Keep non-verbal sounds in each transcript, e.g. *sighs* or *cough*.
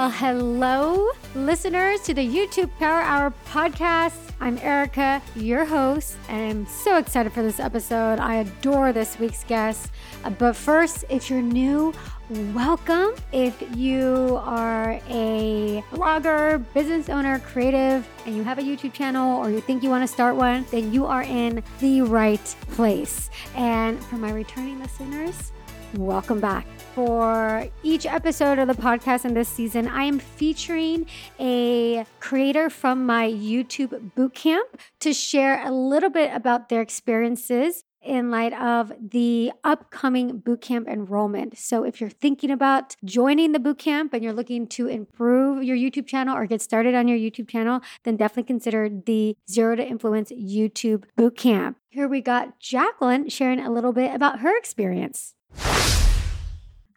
Well, hello, listeners to the YouTube Power Hour podcast. I'm Erica, your host, and I'm so excited for this episode. I adore this week's guest. But first, if you're new, welcome. If you are a blogger, business owner, creative, and you have a YouTube channel or you think you want to start one, then you are in the right place. And for my returning listeners, welcome back. For each episode of the podcast in this season, I am featuring a creator from my YouTube bootcamp to share a little bit about their experiences in light of the upcoming bootcamp enrollment. So, if you're thinking about joining the bootcamp and you're looking to improve your YouTube channel or get started on your YouTube channel, then definitely consider the Zero to Influence YouTube bootcamp. Here we got Jacqueline sharing a little bit about her experience.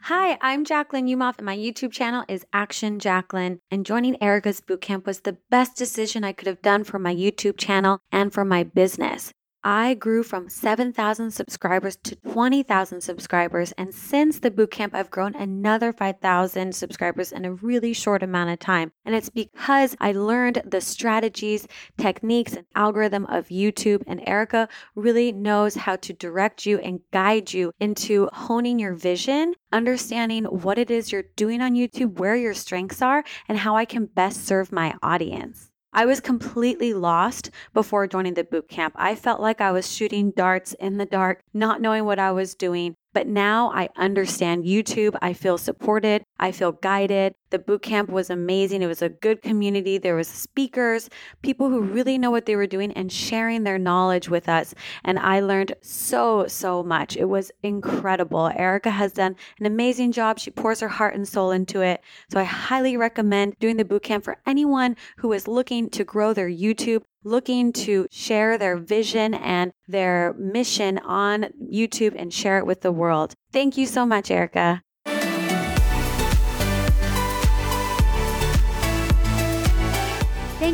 Hi, I'm Jacqueline Umoff, and my YouTube channel is Action Jacqueline. And joining Erica's Bootcamp was the best decision I could have done for my YouTube channel and for my business. I grew from 7,000 subscribers to 20,000 subscribers. And since the bootcamp, I've grown another 5,000 subscribers in a really short amount of time. And it's because I learned the strategies, techniques, and algorithm of YouTube. And Erica really knows how to direct you and guide you into honing your vision, understanding what it is you're doing on YouTube, where your strengths are, and how I can best serve my audience. I was completely lost before joining the boot camp. I felt like I was shooting darts in the dark, not knowing what I was doing. But now I understand YouTube. I feel supported. I feel guided. The boot camp was amazing. It was a good community. There was speakers, people who really know what they were doing and sharing their knowledge with us. And I learned so, so much. It was incredible. Erica has done an amazing job. She pours her heart and soul into it. So I highly recommend doing the boot camp for anyone who is looking to grow their YouTube looking to share their vision and their mission on YouTube and share it with the world. Thank you so much, Erica.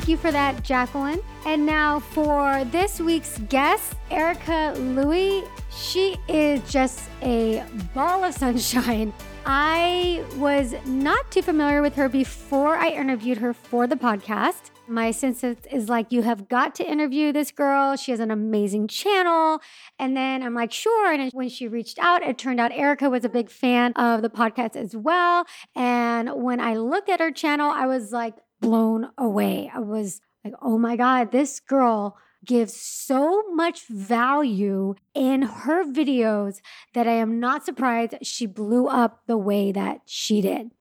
You for that, Jacqueline. And now for this week's guest, Erica Louie. She is just a ball of *laughs* sunshine. I was not too familiar with her before I interviewed her for the podcast. My sense is like, you have got to interview this girl. She has an amazing channel. And then I'm like, sure. And when she reached out, it turned out Erica was a big fan of the podcast as well. And when I looked at her channel, I was like, blown away. I was like, oh my God, this girl gives so much value in her videos that I am not surprised she blew up the way that she did.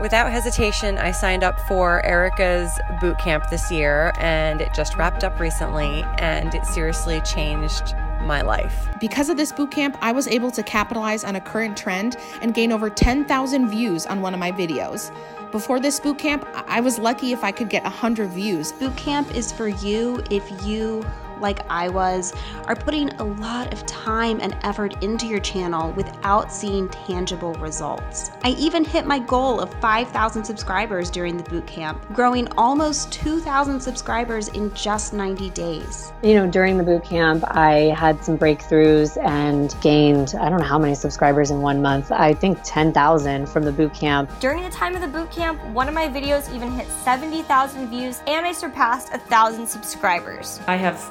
Without hesitation, I signed up for Erica's boot camp this year and it just wrapped up recently and it seriously changed my life. Because of this boot camp, I was able to capitalize on a current trend and gain over 10,000 views on one of my videos. Before this boot camp, I was lucky if I could get 100 views. Boot camp is for you if you like I was, are putting a lot of time and effort into your channel without seeing tangible results. I even hit my goal of 5,000 subscribers during the bootcamp, growing almost 2,000 subscribers in just 90 days. You know, during the bootcamp, I had some breakthroughs and gained, I don't know how many subscribers in one month. I think 10,000 from the bootcamp. During the time of the bootcamp, one of my videos even hit 70,000 views and I surpassed 1,000 subscribers. I have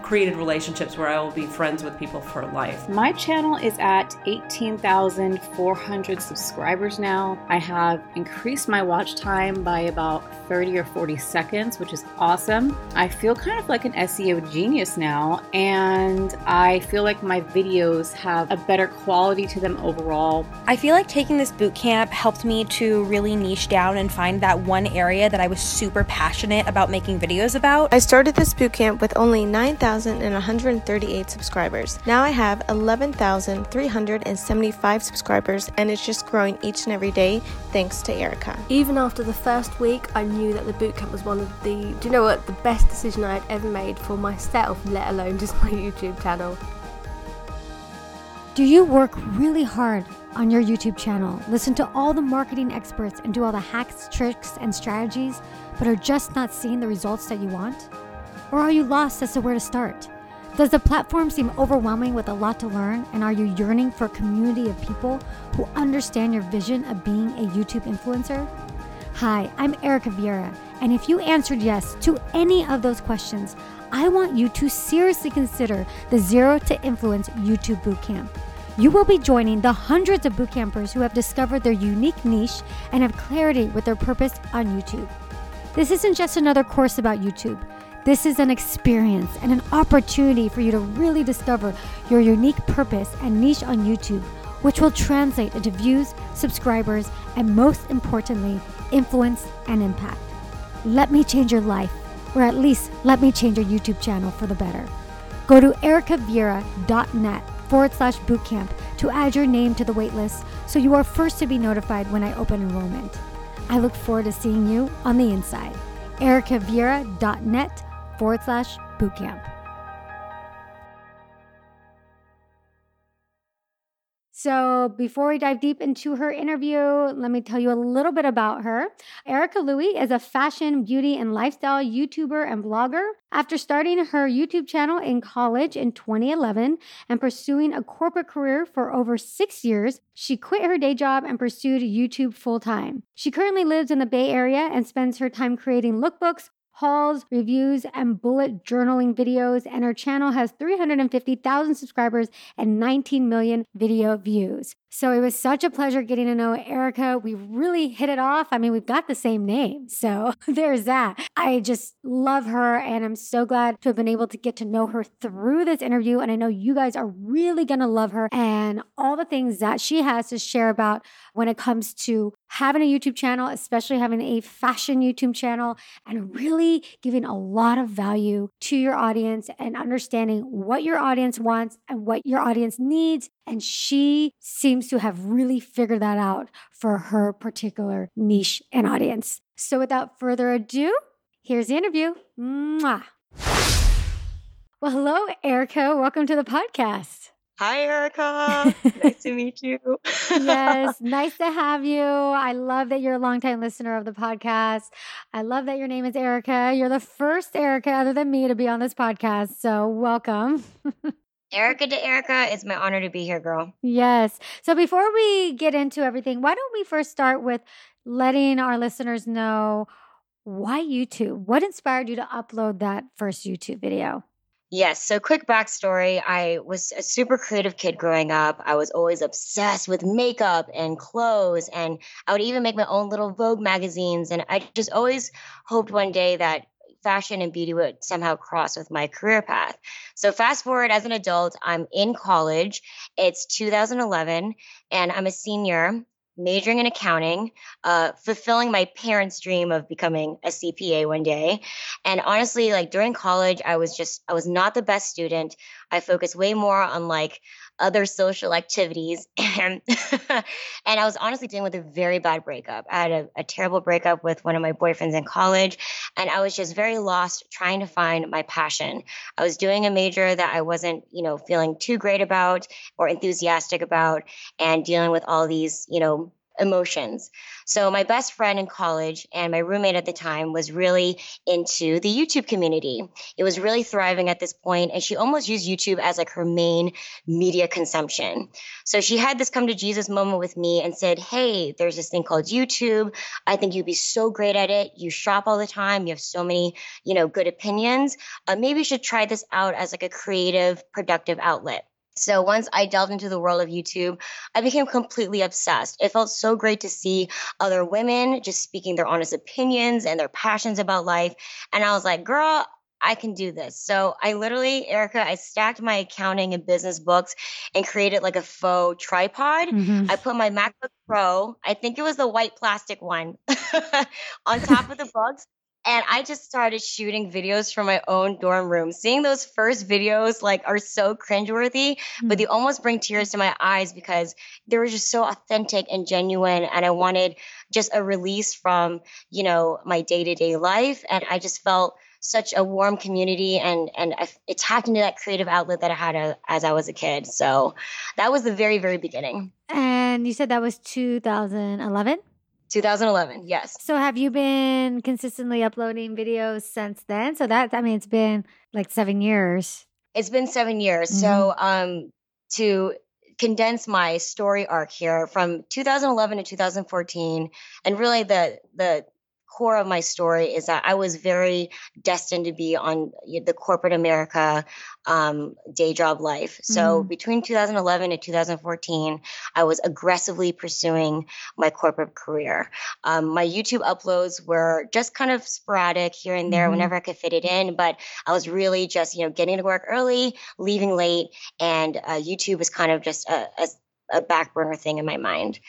created relationships where I will be friends with people for life. My channel is at 18,400 subscribers now. I have increased my watch time by about 30 or 40 seconds, which is awesome. I feel kind of like an SEO genius now, and I feel like my videos have a better quality to them overall. I feel like taking this boot camp helped me to really niche down and find that one area that I was super passionate about making videos about. I started this boot camp with only 9,000 1,138 subscribers. Now I have 11,375 subscribers and it's just growing each and every day thanks to Erica. Even after the first week, I knew that the bootcamp was one of the, do you know what, the best decision I had ever made for myself, let alone just my YouTube channel. Do you work really hard on your YouTube channel, listen to all the marketing experts, and do all the hacks, tricks, and strategies, but are just not seeing the results that you want? Or are you lost as to where to start? Does the platform seem overwhelming with a lot to learn? And are you yearning for a community of people who understand your vision of being a YouTube influencer? Hi, I'm Erica Vieira, and if you answered yes to any of those questions, I want you to seriously consider the Zero to Influence YouTube Bootcamp. You will be joining the hundreds of bootcampers who have discovered their unique niche and have clarity with their purpose on YouTube. This isn't just another course about YouTube. This is an experience and an opportunity for you to really discover your unique purpose and niche on YouTube, which will translate into views, subscribers, and most importantly, influence and impact. Let me change your life, or at least let me change your YouTube channel for the better. Go to ericavieira.net forward slash bootcamp to add your name to the waitlist so you are first to be notified when I open enrollment. I look forward to seeing you on the inside. ericavieira.net forward slash bootcamp. So, before we dive deep into her interview, let me tell you a little bit about her. Erica Louie is a fashion, beauty, and lifestyle YouTuber and blogger. After starting her YouTube channel in college in 2011 and pursuing a corporate career for over six years, she quit her day job and pursued YouTube full time. She currently lives in the Bay Area and spends her time creating lookbooks, hauls, reviews, and bullet journaling videos, and her channel has 350,000 subscribers and 19 million video views. So it was such a pleasure getting to know Erica. We really hit it off. I mean, we've got the same name. So *laughs* there's that. I just love her and I'm so glad to have been able to get to know her through this interview. And I know you guys are really going to love her and all the things that she has to share about when it comes to having a YouTube channel, especially having a fashion YouTube channel, and really giving a lot of value to your audience and understanding what your audience wants and what your audience needs. And she seems to have really figured that out for her particular niche and audience. So without further ado, here's the interview. Mwah. Well, hello, Erica. Welcome to the podcast. Hi, Erica. *laughs* nice to meet you. yes, *laughs* nice to have you. I love that you're a longtime listener of the podcast. I love that your name is Erica. You're the first Erica other than me to be on this podcast. So, welcome. *laughs* Erica to Erica, it's my honor to be here, girl. Yes. So, before we get into everything, why don't we first start with letting our listeners know why YouTube? What inspired you to upload that first YouTube video? Yes. So, quick backstory I was a super creative kid growing up. I was always obsessed with makeup and clothes, and I would even make my own little Vogue magazines. And I just always hoped one day that fashion and beauty would somehow cross with my career path. So, fast forward as an adult, I'm in college. It's 2011, and I'm a senior majoring in accounting, uh, fulfilling my parents' dream of becoming a CPA one day. And honestly, like during college, I was just, I was not the best student. I focused way more on like other social activities. *laughs* And, and I was honestly dealing with a very bad breakup. I had a, a terrible breakup with one of my boyfriends in college. And I was just very lost trying to find my passion. I was doing a major that I wasn't, you know, feeling too great about or enthusiastic about and dealing with all these, you know, emotions. So my best friend in college and my roommate at the time was really into the YouTube community. It was really thriving at this point and she almost used YouTube as like her main media consumption. So she had this come to Jesus moment with me and said, "Hey, there's this thing called YouTube. I think you'd be so great at it. You shop all the time. You have so many, you know, good opinions. Uh, maybe you should try this out as like a creative, productive outlet." So once I delved into the world of YouTube, I became completely obsessed. It felt so great to see other women just speaking their honest opinions and their passions about life. And I was like, girl, I can do this. So I literally, Erica, I stacked my accounting and business books and created like a faux tripod. Mm-hmm. I put my MacBook Pro, I think it was the white plastic one, *laughs* on top of the books and I just started shooting videos from my own dorm room. Seeing those first videos like are so cringeworthy, mm-hmm. but they mm. almost bring tears to my eyes because they were just so authentic and genuine. And I wanted just a release from, you know, my day to day life. And I just felt such a warm community and and I, it tapped into that creative outlet that I had a, as I was a kid. So that was the very very beginning. And you said that was 2011. 2011, yes. So have you been consistently uploading videos since then? So that I mean it's been like 7 years. It's been seven years. Mm-hmm. So um, to condense my story arc here from 2011 to 2014, and really the the core of my story is that I was very destined to be on the corporate America um, day job life. So Mhm. between 2011 and 2014, I was aggressively pursuing my corporate career. Um, my YouTube uploads were just kind of sporadic here and there Mhm. whenever I could fit it in, but I was really just you know getting to work early, leaving late, and uh, YouTube was kind of just a, a, a back burner thing in my mind.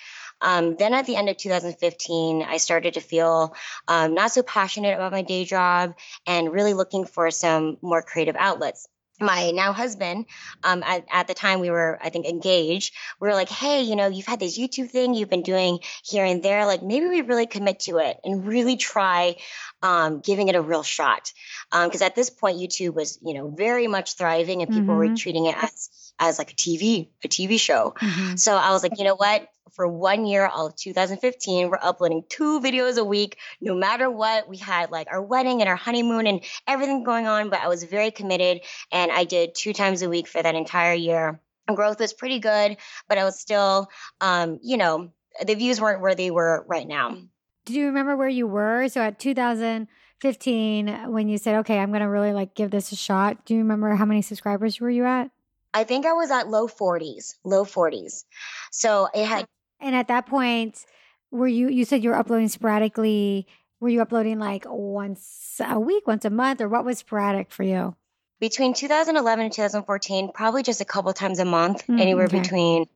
Um, then at the end of 2015, I started to feel um, not so passionate about my day job and really looking for some more creative outlets. My now husband, um, at, at the time we were, I think, engaged, we were like, hey, you know, you've had this YouTube thing you've been doing here and there. Like maybe we really commit to it and really try um, giving it a real shot. Because at this point, YouTube was, you know, very much thriving and people were Mhm. treating it as, as like a TV, a TV show. Mhm. So I was like, you know what? For one year, all of 2015, we're uploading two videos a week, no matter what. We had like our wedding and our honeymoon and everything going on, but I was very committed and I did two times a week for that entire year. And growth was pretty good, but I was still, um, you know, the views weren't where they were right now. Do you remember where you were? So at 2015, when you said, okay, I'm going to really like give this a shot, do you remember how many subscribers were you at? I think I was at low 40s, low 40s. So it had And at that point, were you, you said you were uploading sporadically. Were you uploading like once a week, once a month, or what was sporadic for you? between 2011 and 2014 probably just a couple times a month Mm, anywhere okay. between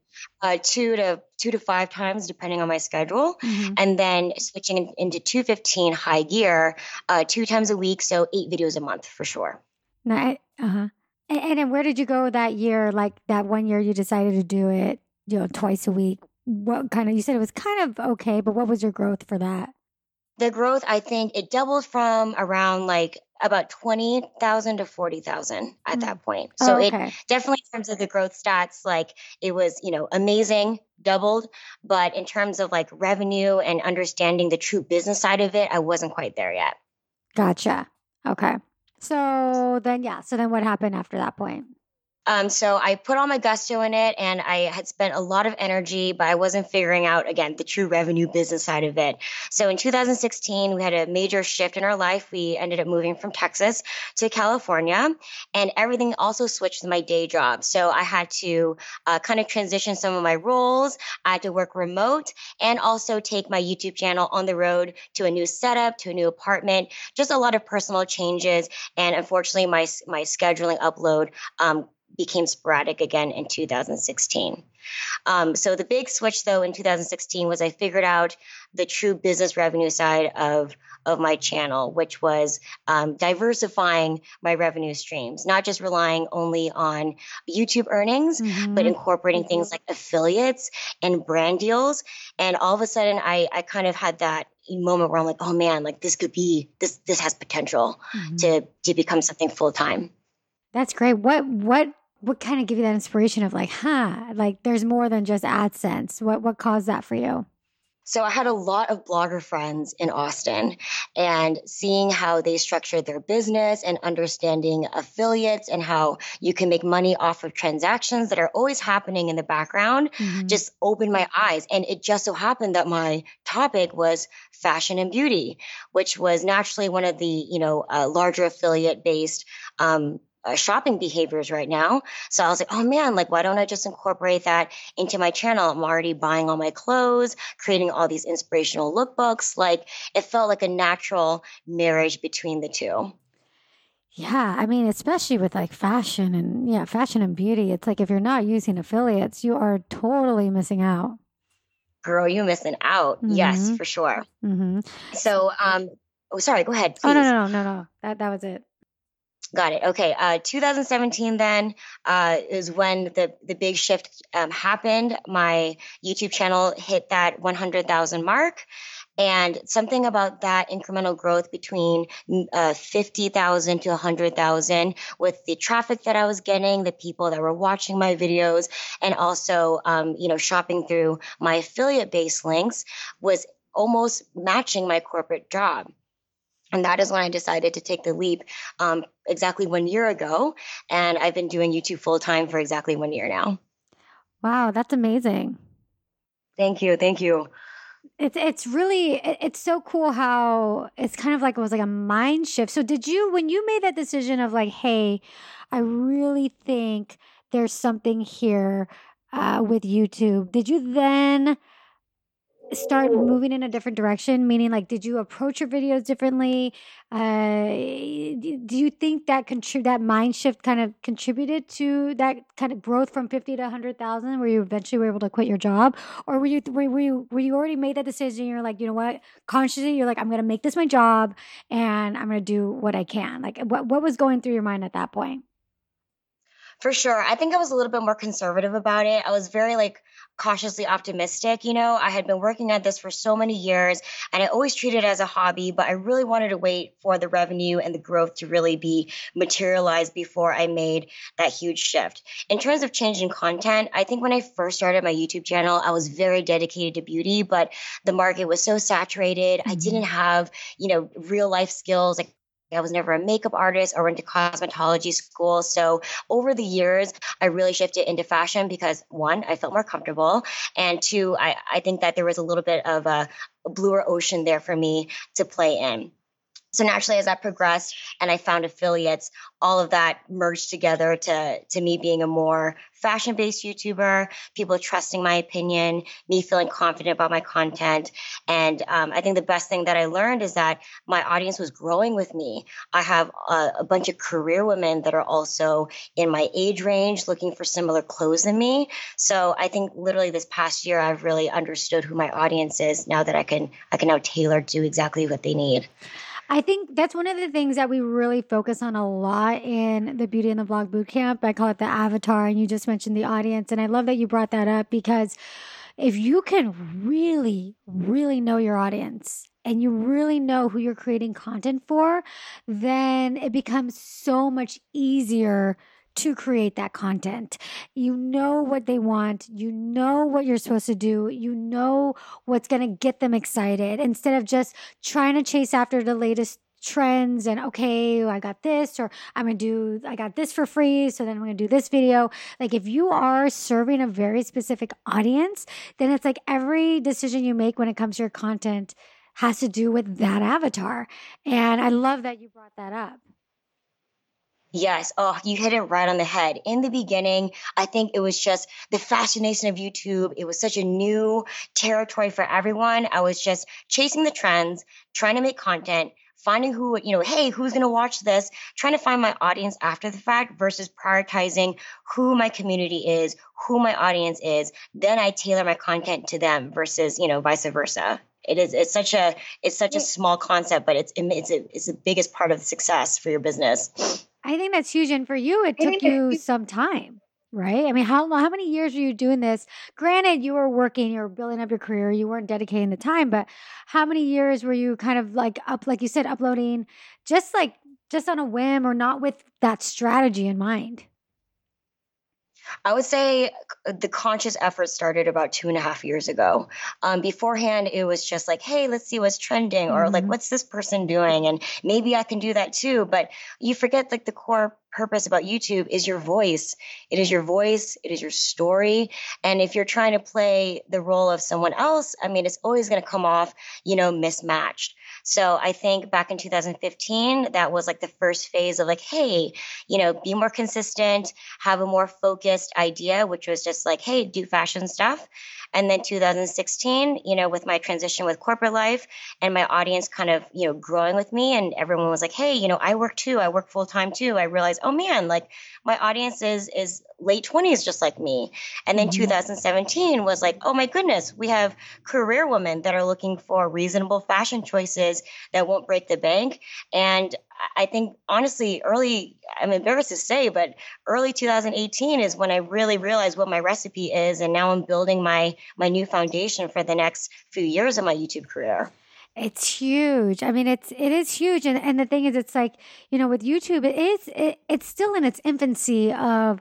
uh, two to two to five times depending on my schedule Mhm. and then switching in- into 215 high gear uh, two times a week so eight videos a month for sure Not Uh huh. And, and then where did you go that year? Like that one year you decided to do it, you know, twice a week. What kind of? You said it was kind of okay, but what was your growth for that? the growth i think it doubled from around like about 20000 to 40000 at Mm. that point so oh, it definitely in terms of the growth stats like it was you know amazing doubled but in terms of like revenue and understanding the true business side of it i wasn't quite there yet Gotcha. Okay. So then, yeah. So then what happened after that point? Um, so i put all my gusto in it and i had spent a lot of energy but i wasn't figuring out again the true revenue business side of it. So in 2016 we had a major shift in our life. We ended up moving from texas to california and everything also switched to my day job. So i had to uh, kind of transition some of my roles. I had to work remote and also take my youtube channel on the road to a new setup to a new apartment just a lot of personal changes and unfortunately my my scheduling upload um, became sporadic again in 2016 um, so the big switch though in 2016 was i figured out the true business revenue side of of my channel which was um, diversifying my revenue streams not just relying only on youtube earnings but Mhm. incorporating things like affiliates and brand deals and all of a sudden i i kind of had that moment where i'm like oh man like this could be this this has potential Mhm. to to become something full time That's great. What what what kind of give you that inspiration of like, huh? Like there's more than just AdSense. What what caused that for you? So I had a lot of blogger friends in Austin and seeing how they structured their business and understanding affiliates and how you can make money off of transactions that are always happening in the background Mhm. just opened my eyes. And it just so happened that my topic was fashion and beauty, which was naturally one of the, you know, uh, larger affiliate based um, shopping behaviors right now. So I was like, oh man, like, why don't I just incorporate that into my channel? I'm already buying all my clothes, creating all these inspirational lookbooks. Like, it felt like a natural marriage between the two. Yeah, I mean, especially with like fashion and yeah, fashion and beauty, it's like if you're not using affiliates, you are totally missing out. Girl, you're missing out. Yes, Mhm. for sure. hmm So, um, oh, sorry, go ahead. Oh no, no, no, no, no. That that was it. Got it. Okay. Uh, 2017 then uh, is when the the big shift um, happened. My YouTube channel hit that 100,000 mark, and something about that incremental growth between uh, 50,000 to 100,000 with the traffic that I was getting, the people that were watching my videos, and also um, you know shopping through my affiliate based links was almost matching my corporate job. And that is when I decided to take the leap um, exactly one year ago. And I've been doing YouTube full time for exactly one year now. Wow, that's amazing. Thank you. Thank you. It's it's really it's so cool how it's kind of like it was like a mind shift. So did you when you made that decision of like, hey, I really think there's something here uh, with YouTube. Did you then start moving in a different direction? Meaning, like, did you approach your videos differently? Uh, do you think that contrib- that mind shift kind of contributed to that kind of growth from fifty to hundred thousand, where you eventually were able to quit your job, or were you were, were you were you already made that decision? You're like, you know what, consciously, you're like, I'm going to make this my job, and I'm going to do what I can. Like, what what was going through your mind at that point? For sure. I think I was a little bit more conservative about it. I was very like cautiously optimistic. You know, I had been working at this for so many years and I always treated it as a hobby, but I really wanted to wait for the revenue and the growth to really be materialized before I made that huge shift. In terms of changing content, I think when I first started my YouTube channel, I was very dedicated to beauty, but the market was so saturated. Mm-hmm. I didn't have, you know, real life skills. Like I was never a makeup artist or went to cosmetology school. So over the years, I really shifted into fashion because one, I felt more comfortable. And two, I, I think that there was a little bit of a, a bluer ocean there for me to play in. So naturally, as I progressed and I found affiliates, all of that merged together to to me being a more fashion based YouTuber, people trusting my opinion, me feeling confident about my content, and um, I think the best thing that I learned is that my audience was growing with me. I have a, a bunch of career women that are also in my age range, looking for similar clothes than me. So I think literally this past year, I've really understood who my audience is now that I can I can now tailor to exactly what they need. I think that's one of the things that we really focus on a lot in the Beauty and the Vlog Bootcamp. I call it the avatar, and you just mentioned the audience. And I love that you brought that up because if you can really, really know your audience and you really know who you're creating content for, then it becomes so much easier to create that content. You know what they want. You know what you're supposed to do. You know what's going to get them excited instead of just trying to chase after the latest trends and okay, I got this, or I'm gonna do, I got this for free, so then I'm gonna do this video. Like, if you are serving a very specific audience, then it's like every decision you make when it comes to your content has to do with that avatar. And I love that you brought that up. Yes. Oh, you hit it right on the head. In the beginning, I think it was just the fascination of YouTube. It was such a new territory for everyone. I was just chasing the trends, trying to make content, finding who, you know, hey, who's going to watch this, trying to find my audience after the fact versus prioritizing who my community is, who my audience is. Then I tailor my content to them versus, you know, vice versa. It is it's such a it's such a small concept, but it's it's a, it's the biggest part of the success for your business. I think that's huge. And for you, it took you some time, right? I mean, how how many years were you doing this? Granted, you were working, you were building up your career, you weren't dedicating the time, but how many years were you kind of like up, like you said, uploading just like just on a whim or not with that strategy in mind? I would say the conscious effort started about two and a half years ago. Um, beforehand, it was just like, hey, let's see what's trending, or mm-hmm. like, what's this person doing? And maybe I can do that too. But you forget like the core purpose about YouTube is your voice. It is your voice, it is your story. And if you're trying to play the role of someone else, I mean, it's always going to come off, you know, mismatched. So I think back in 2015, that was like the first phase of like, hey, you know, be more consistent, have a more focused idea, which was just like, hey, do fashion stuff. And then 2016, you know, with my transition with corporate life and my audience kind of, you know, growing with me and everyone was like, hey, you know, I work too. I work full time too. I realized, oh man, like my audience is is late 20s just like me. And then mm-hmm. 2017 was like, oh my goodness, we have career women that are looking for reasonable fashion choices that won't break the bank. And I think honestly, early, I'm embarrassed to say, but early 2018 is when I really realized what my recipe is. And now I'm building my my new foundation for the next few years of my YouTube career. It's huge. I mean, it's it is huge, and and the thing is, it's like you know, with YouTube, it is it, it's still in its infancy of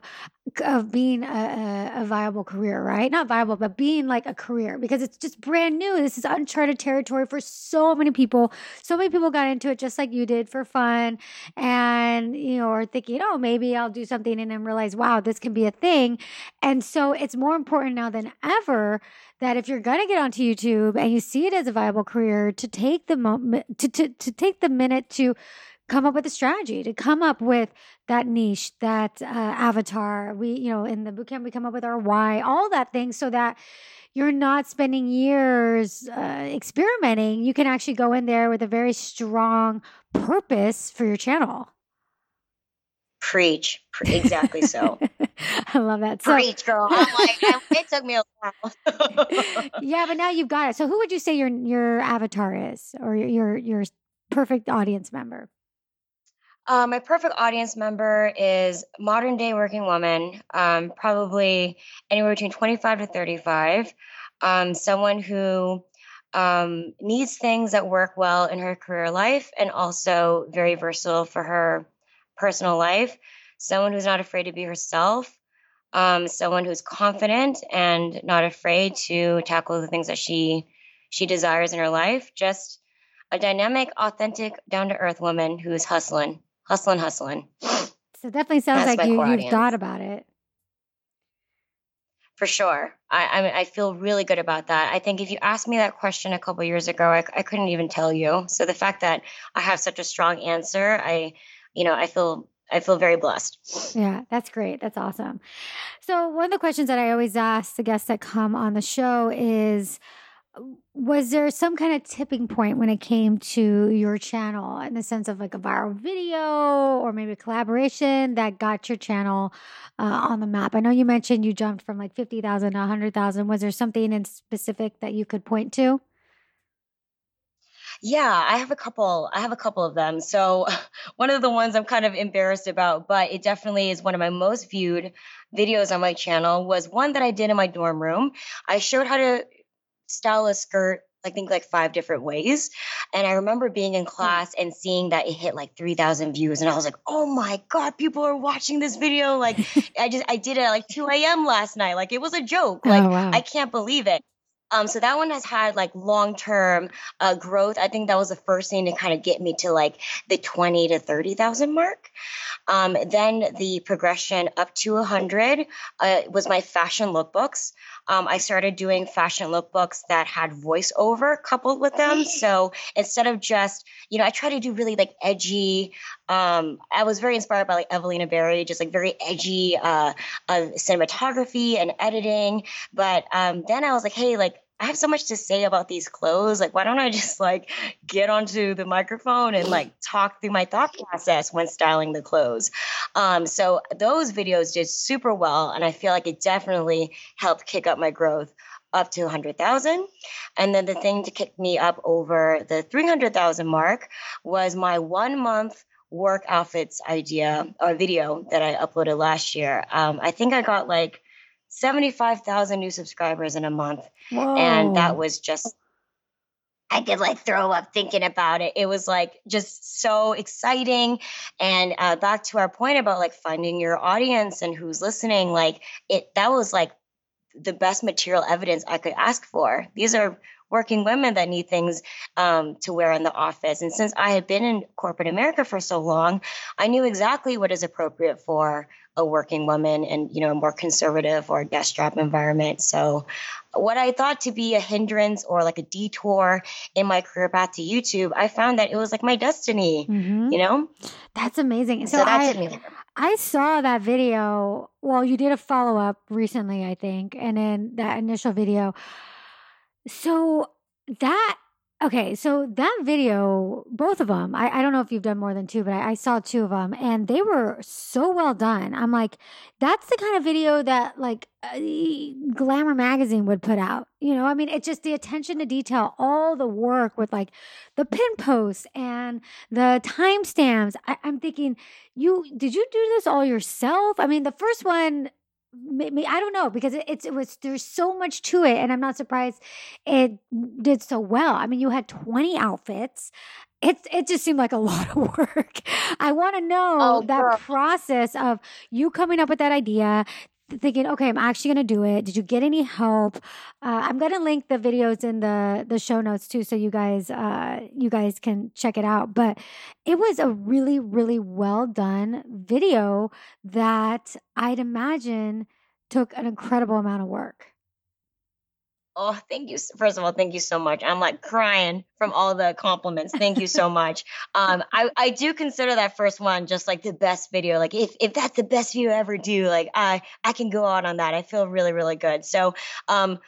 of being a, a, viable career, right? Not viable, but being like a career because it's just brand new. This is uncharted territory for so many people. So many people got into it just like you did for fun and, you know, are thinking, oh, maybe I'll do something and then realize, wow, this can be a thing. And so it's more important now than ever that if you're going to get onto YouTube and you see it as a viable career to take the moment, to, to, to take the minute to come up with a strategy to come up with that niche that uh, avatar. We you know in the bootcamp we come up with our why all that thing so that you're not spending years uh, experimenting. You can actually go in there with a very strong purpose for your channel. Preach. Exactly so. *laughs* I love that. So, preach girl. I'm like *laughs* it took me a while. *laughs* Yeah but now you've got it. So who would you say your your avatar is or your your, your perfect audience member uh, my perfect audience member is modern day working woman, um, probably anywhere between 25 to 35. Um, someone who um, needs things that work well in her career life and also very versatile for her personal life. Someone who's not afraid to be herself. Um, someone who's confident and not afraid to tackle the things that she she desires in her life. Just a dynamic, authentic, down to earth woman who's hustling hustling, hustling. So definitely sounds That's like you, you've thought about it. For sure. I, I, mean, I feel really good about that. I think if you asked me that question a couple years ago, I, I couldn't even tell you. So the fact that I have such a strong answer, I, you know, I feel I feel very blessed. Yeah, that's great. That's awesome. So, one of the questions that I always ask the guests that come on the show is was there some kind of tipping point when it came to your channel in the sense of like a viral video or maybe a collaboration that got your channel uh, on the map? I know you mentioned you jumped from like 50,000 to 100,000. Was there something in specific that you could point to? Yeah, I have a couple. I have a couple of them. So, *laughs* one of the ones I'm kind of embarrassed about, but it definitely is one of my most viewed videos on my channel was one that I did in my dorm room. I showed how to style a skirt I think like five different ways. And I remember being in hmm. class and seeing that it hit like 3,000 views. And I was like, oh my God, people are watching this video. Like, *laughs* I just, I did it at like 2 a.m. last night. Like, it was a joke. Like, oh, wow. I can't believe it. Um, so that one has had like long term uh, growth. I think that was the first thing to kind of get me to like the 20 to 30,000 mark. Um, then the progression up to 100 uh, was my fashion lookbooks. Um, I started doing fashion lookbooks that had voiceover coupled with them. So instead of just, you know, I try to do really like edgy. Um, I was very inspired by like Evelina Berry, just like very edgy uh, uh, cinematography and editing. But um, then I was like, hey, like I have so much to say about these clothes. Like, why don't I just like get onto the microphone and like talk through my thought process when styling the clothes? Um, so those videos did super well, and I feel like it definitely helped kick up my growth up to 100,000. And then the thing to kick me up over the 300,000 mark was my one month work outfits idea or video that I uploaded last year. Um, I think I got like 75,000 new subscribers in a month. Whoa. And that was just, I could like throw up thinking about it. It was like just so exciting. And uh, back to our point about like finding your audience and who's listening, like it, that was like the best material evidence I could ask for. These are working women that need things um, to wear in the office. And since I had been in corporate America for so long, I knew exactly what is appropriate for a working woman and you know a more conservative or desk job environment. So what I thought to be a hindrance or like a detour in my career path to YouTube, I found that it was like my destiny. Mm-hmm. You know, that's amazing. So, so I, I saw that video. Well, you did a follow up recently, I think, and then that initial video. So that Okay, so that video, both of them, I, I don't know if you've done more than two, but I, I, saw two of them and they were so well done. I'm like, that's the kind of video that like Glamour magazine would put out. You know, I mean, it's just the attention to detail, all the work with like the pin posts and the timestamps. I'm thinking, you did you do this all yourself? I mean, the first one, maybe I don't know because it, it's it was there's so much to it, and I'm not surprised it did so well. I mean, you had 20 outfits. it it just seemed like a *laughs* lot of work. I want to know oh, that girl. process of you coming up with that idea, thinking, okay, I'm actually going to do it. Did you get any help? Uh, I'm going to link the videos in the the show notes too, so you guys uh, you guys can check it out. But it was a really really well done video that I'd imagine took an incredible amount of work. Oh, thank you. First of all, thank you so much. I'm like crying from all the compliments. Thank you so much. *laughs* Um, I, I do consider that first one just like the best video. Like if, if that's the best video ever do, like I, I can go out on that. I feel really, really good. So, um,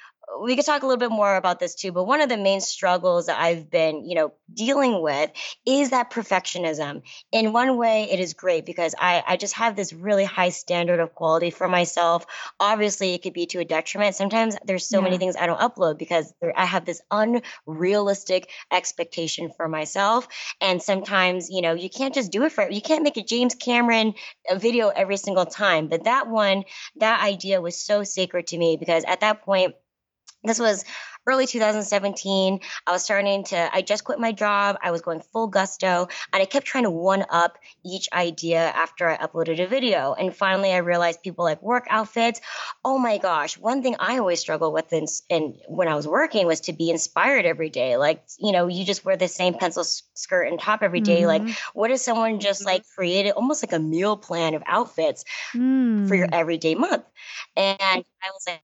we could talk a little bit more about this too, but one of the main struggles that I've been, you know, dealing with is that perfectionism. In one way, it is great because I, I just have this really high standard of quality for myself. Obviously, it could be to a detriment. Sometimes there's so yeah. many things I don't upload because there, I have this unrealistic expectation for myself. And sometimes, you know, you can't just do it for, you can't make a James Cameron uh, video every single time. But that one, that idea was so sacred to me because at that point, this was early 2017. I was starting to, I just quit my job. I was going full gusto and I kept trying to one up each idea after I uploaded a video. And finally, I realized people like work outfits. Oh my gosh. One thing I always struggled with in, in when I was working was to be inspired every day. Like, you know, you just wear the same pencil skirt and top every day. Mm-hmm. Like, what if someone just like created almost like a meal plan of outfits mm. for your everyday month? And I was like,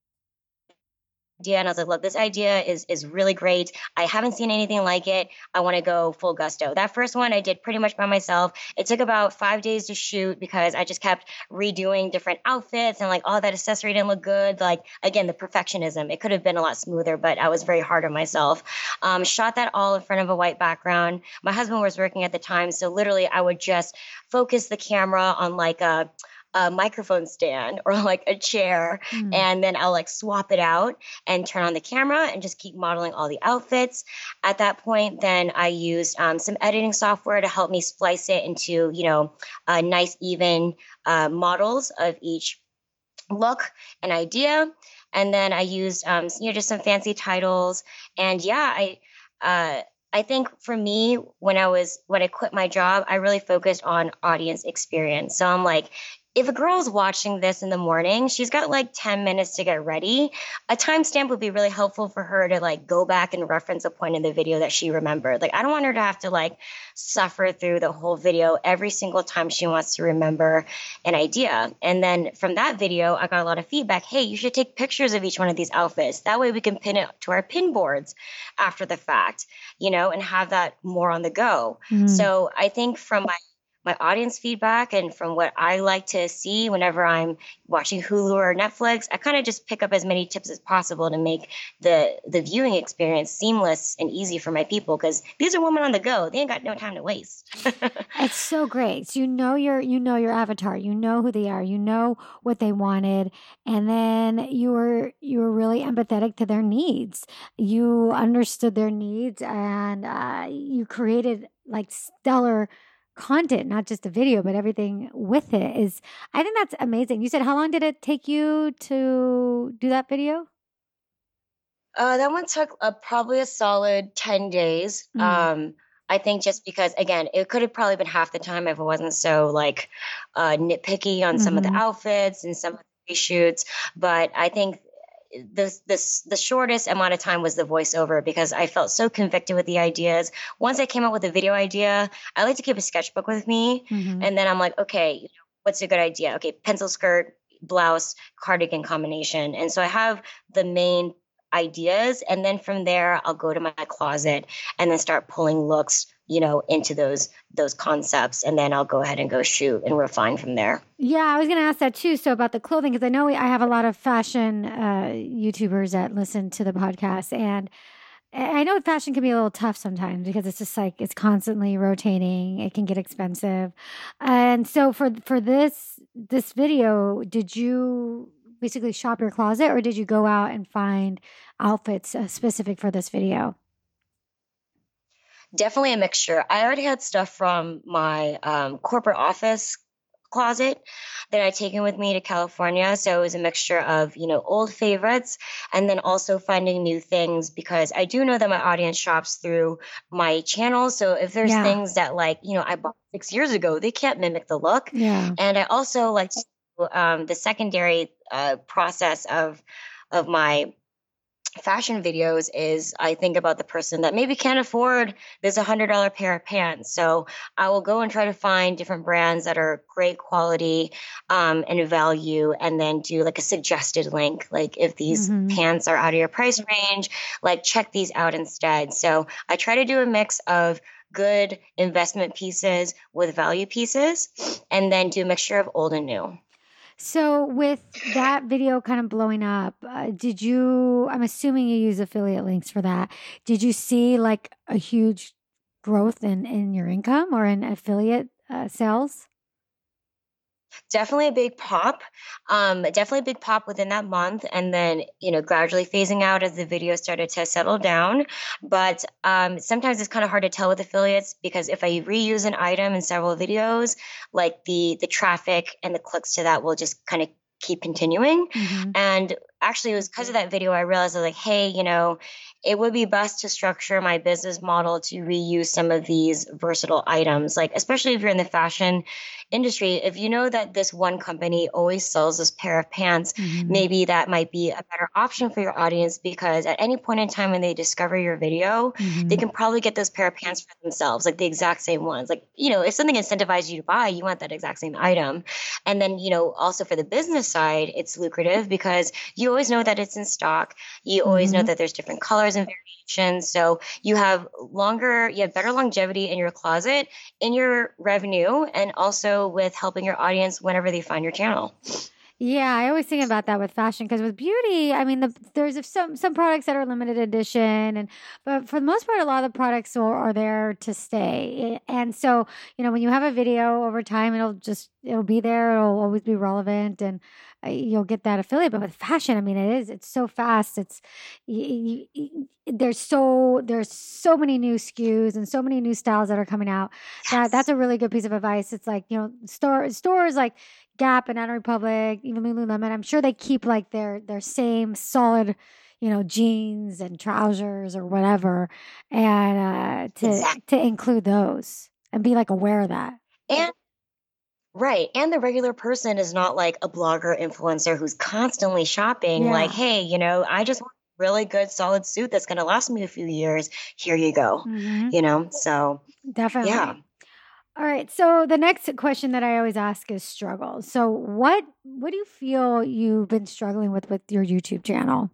idea and I was like, look, this idea is is really great. I haven't seen anything like it. I want to go full gusto. That first one I did pretty much by myself. It took about five days to shoot because I just kept redoing different outfits and like, oh, that accessory didn't look good. Like again, the perfectionism. It could have been a lot smoother, but I was very hard on myself. Um, shot that all in front of a white background. My husband was working at the time, so literally I would just focus the camera on like a a microphone stand or like a chair mm. and then I'll like swap it out and turn on the camera and just keep modeling all the outfits. At that point, then I used um, some editing software to help me splice it into, you know, uh, nice, even uh, models of each look and idea. And then I used, um, you know, just some fancy titles. And yeah, I, uh, I think for me, when I was when I quit my job, I really focused on audience experience. So I'm like, if a girl's watching this in the morning, she's got like 10 minutes to get ready. A timestamp would be really helpful for her to like go back and reference a point in the video that she remembered. Like, I don't want her to have to like suffer through the whole video every single time she wants to remember an idea. And then from that video, I got a lot of feedback. Hey, you should take pictures of each one of these outfits. That way we can pin it to our pin boards after the fact, you know, and have that more on the go. Mm-hmm. So I think from my my audience feedback and from what I like to see whenever I'm watching Hulu or Netflix, I kind of just pick up as many tips as possible to make the the viewing experience seamless and easy for my people because these are women on the go. They ain't got no time to waste. *laughs* it's so great. So you know your you know your avatar. You know who they are. You know what they wanted, and then you were you were really empathetic to their needs. You understood their needs, and uh, you created like stellar content, not just a video, but everything with it is, I think that's amazing. You said, how long did it take you to do that video? Uh, that one took uh, probably a solid 10 days. Mm. Um, I think just because, again, it could have probably been half the time if it wasn't so like uh, nitpicky on mm-hmm. some of the mm-hmm. outfits and some of the shoots. But I think the, the, the shortest amount of time was the voiceover because I felt so convicted with the ideas. Once I came up with a video idea, I like to keep a sketchbook with me. Mm-hmm. And then I'm like, okay, you know, what's a good idea? Okay, pencil skirt, blouse, cardigan combination. And so I have the main ideas. And then from there, I'll go to my closet and then start pulling looks you know into those those concepts and then i'll go ahead and go shoot and refine from there yeah i was going to ask that too so about the clothing because i know i have a lot of fashion uh, youtubers that listen to the podcast and I know fashion can be a little tough sometimes because it's just like it's constantly rotating. It can get expensive, and so for for this this video, did you basically shop your closet, or did you go out and find outfits uh, specific for this video? Definitely a mixture. I already had stuff from my um, corporate office closet that I'd taken with me to California. So it was a mixture of, you know, old favorites and then also finding new things because I do know that my audience shops through my channel. So if there's Yeah. things that like, you know, I bought six years ago, they can't mimic the look. Yeah. And I also like to um, the secondary uh, process of of my fashion videos is I think about the person that maybe can't afford this hundred dollar pair of pants. So I will go and try to find different brands that are great quality um, and value, and then do like a suggested link. Like if these Mhm. pants are out of your price range, like check these out instead. So I try to do a mix of good investment pieces with value pieces, and then do a mixture of old and new. So with that video kind of blowing up, uh, did you? I'm assuming you use affiliate links for that. Did you see like a huge growth in in your income or in affiliate uh, sales? Definitely a big pop um definitely a big pop within that month and then you know gradually phasing out as the video started to settle down. But um sometimes it's kind of hard to tell with affiliates because if i reuse an item in several videos like the the traffic and the clicks to that will just kind of keep continuing. And actually it was because of that video i realized I was like hey you know it would be best to structure my business model to reuse some of these versatile items. Like especially if you're in the fashion industry if you know that this one company always sells this pair of pants mm-hmm. maybe that might be a better option for your audience because at any point in time when they discover your video they mm-hmm. can probably get those pair of pants for themselves like the exact same ones. Like you know if something incentivizes you to buy you want that exact same item. And then you know also for the business side it's lucrative because you always know that it's in stock you always know Mhm. that there's different colors and variations so you have longer you have better longevity in your closet in your revenue and also with helping your audience whenever they find your channel Yeah, I always think about that with fashion because with beauty, I mean, the, there's some some products that are limited edition, and but for the most part, a lot of the products are, are there to stay. And so, you know, when you have a video over time, it'll just it'll be there. It'll always be relevant, and you'll get that affiliate. But with fashion, I mean, it is it's so fast. It's y y y- there's so there's so many new SKUs and so many new styles that are coming out. That that's a really good piece of advice. It's like you know, store stores like Gap and Banana Republic, even Lululemon. I'm sure they keep like their their same solid, you know, jeans and trousers or whatever, and uh, to to include those and be like aware of that. and Right. And the regular person is not like a blogger influencer who's constantly shopping, like, hey, you know, I just want a really good solid suit that's going to last me a few years. Here you go. Mhm. You know, so Definitely. yeah. All right. So the next question that I always ask is struggle. So what what do you feel you've been struggling with with your YouTube channel?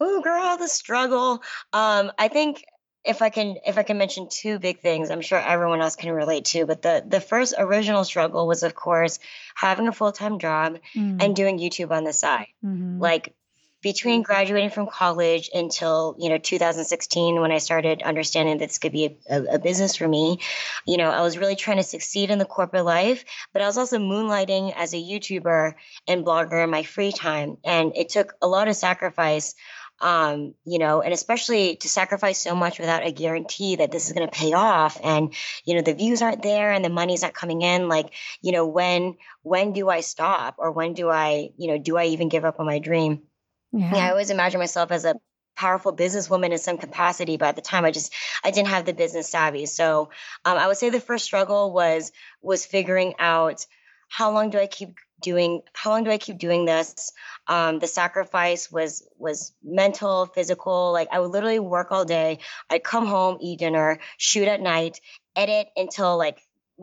Oh, girl, the struggle. Um, I think if I can if I can mention two big things, I'm sure everyone else can relate to. But the the first original struggle was, of course, having a full time job Mm. and doing YouTube on the side. Mhm. Like between graduating from college until you know 2016 when i started understanding that this could be a, a, a business for me you know i was really trying to succeed in the corporate life but i was also moonlighting as a youtuber and blogger in my free time and it took a lot of sacrifice um, you know, and especially to sacrifice so much without a guarantee that this is going to pay off, and you know the views aren't there and the money's not coming in. Like, you know, when when do I stop, or when do I, you know, do I even give up on my dream? Yeah. I always imagine myself as a powerful businesswoman in some capacity, but at the time I just I didn't have the business savvy. So um, I would say the first struggle was was figuring out how long do I keep doing how long do I keep doing this? Um, the sacrifice was was mental, physical. Like I would literally work all day. I'd come home, eat dinner, shoot at night, edit until like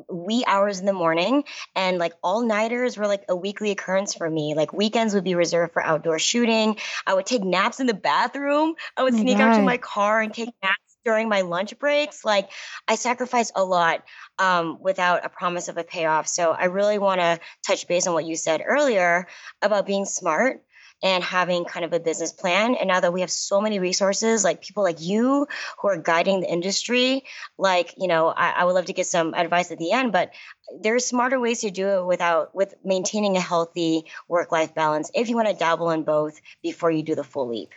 wee hours in the morning and like all nighters were like a weekly occurrence for me like weekends would be reserved for outdoor shooting i would take naps in the bathroom i would Oh sneak out to my car and take naps during my lunch breaks like i sacrifice a lot um, without a promise of a payoff so i really want to touch base on what you said earlier about being smart and having kind of a business plan. And now that we have so many resources, like people like you who are guiding the industry, like, you know, I, I would love to get some advice at the end, but there's smarter ways to do it without with maintaining a healthy work-life balance if you want to dabble in both before you do the full leap.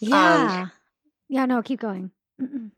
Yeah. Yeah, no, keep going. Mm-mm.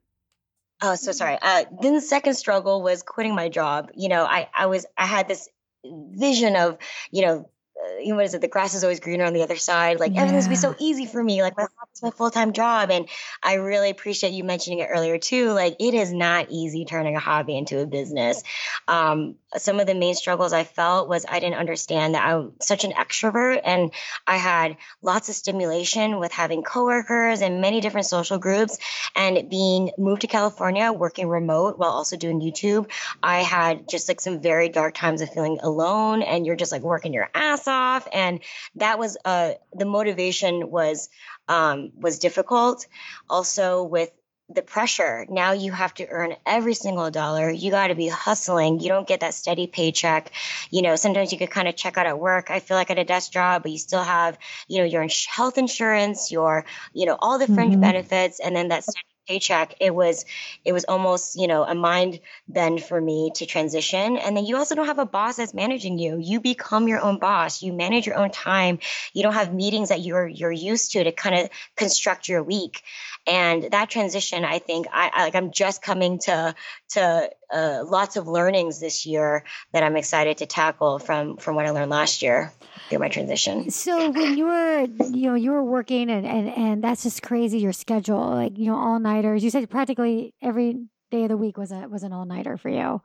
Oh, so sorry. Uh, then the second struggle was quitting my job. You know, I, I was, I had this vision of, you know, uh, you know, what is it? The grass is always greener on the other side. Like everything's be so easy for me. Like my job is my full time job, and I really appreciate you mentioning it earlier too. Like it is not easy turning a hobby into a business. Um, some of the main struggles I felt was I didn't understand that I'm such an extrovert, and I had lots of stimulation with having coworkers and many different social groups, and being moved to California, working remote while also doing YouTube. I had just like some very dark times of feeling alone, and you're just like working your ass off and that was uh the motivation was um was difficult also with the pressure. Now you have to earn every single dollar. You got to be hustling. You don't get that steady paycheck. You know sometimes you could kind of check out at work i feel like at a desk job but you still have you know your health insurance your you know all the fringe mm-hmm. benefits and then that steady paycheck it was it was almost you know a mind bend for me to transition. And then you also don't have a boss that's managing you. You become your own boss. You manage your own time. You don't have meetings that you're you're used to to kind of construct your week. And that transition i think i, I like i'm just coming to to uh, lots of learnings this year that i'm excited to tackle from from what i learned last year through my transition. So when you were you know you were working and and, and that's just crazy your schedule like you know all nighters you said practically every day of the week was a was an all nighter for you.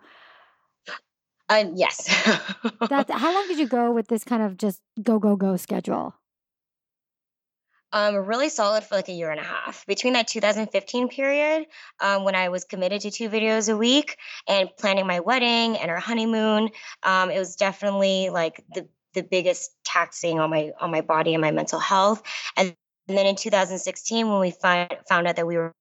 Uh, yes. *laughs* That's how long did you go with this kind of just go go go schedule um, really solid for like a year and a half. Between that 2015 period, um, when I was committed to two videos a week and planning my wedding and our honeymoon, um, it was definitely like the the biggest taxing on my on my body and my mental health. And, and then in 2016, when we find, found out that we were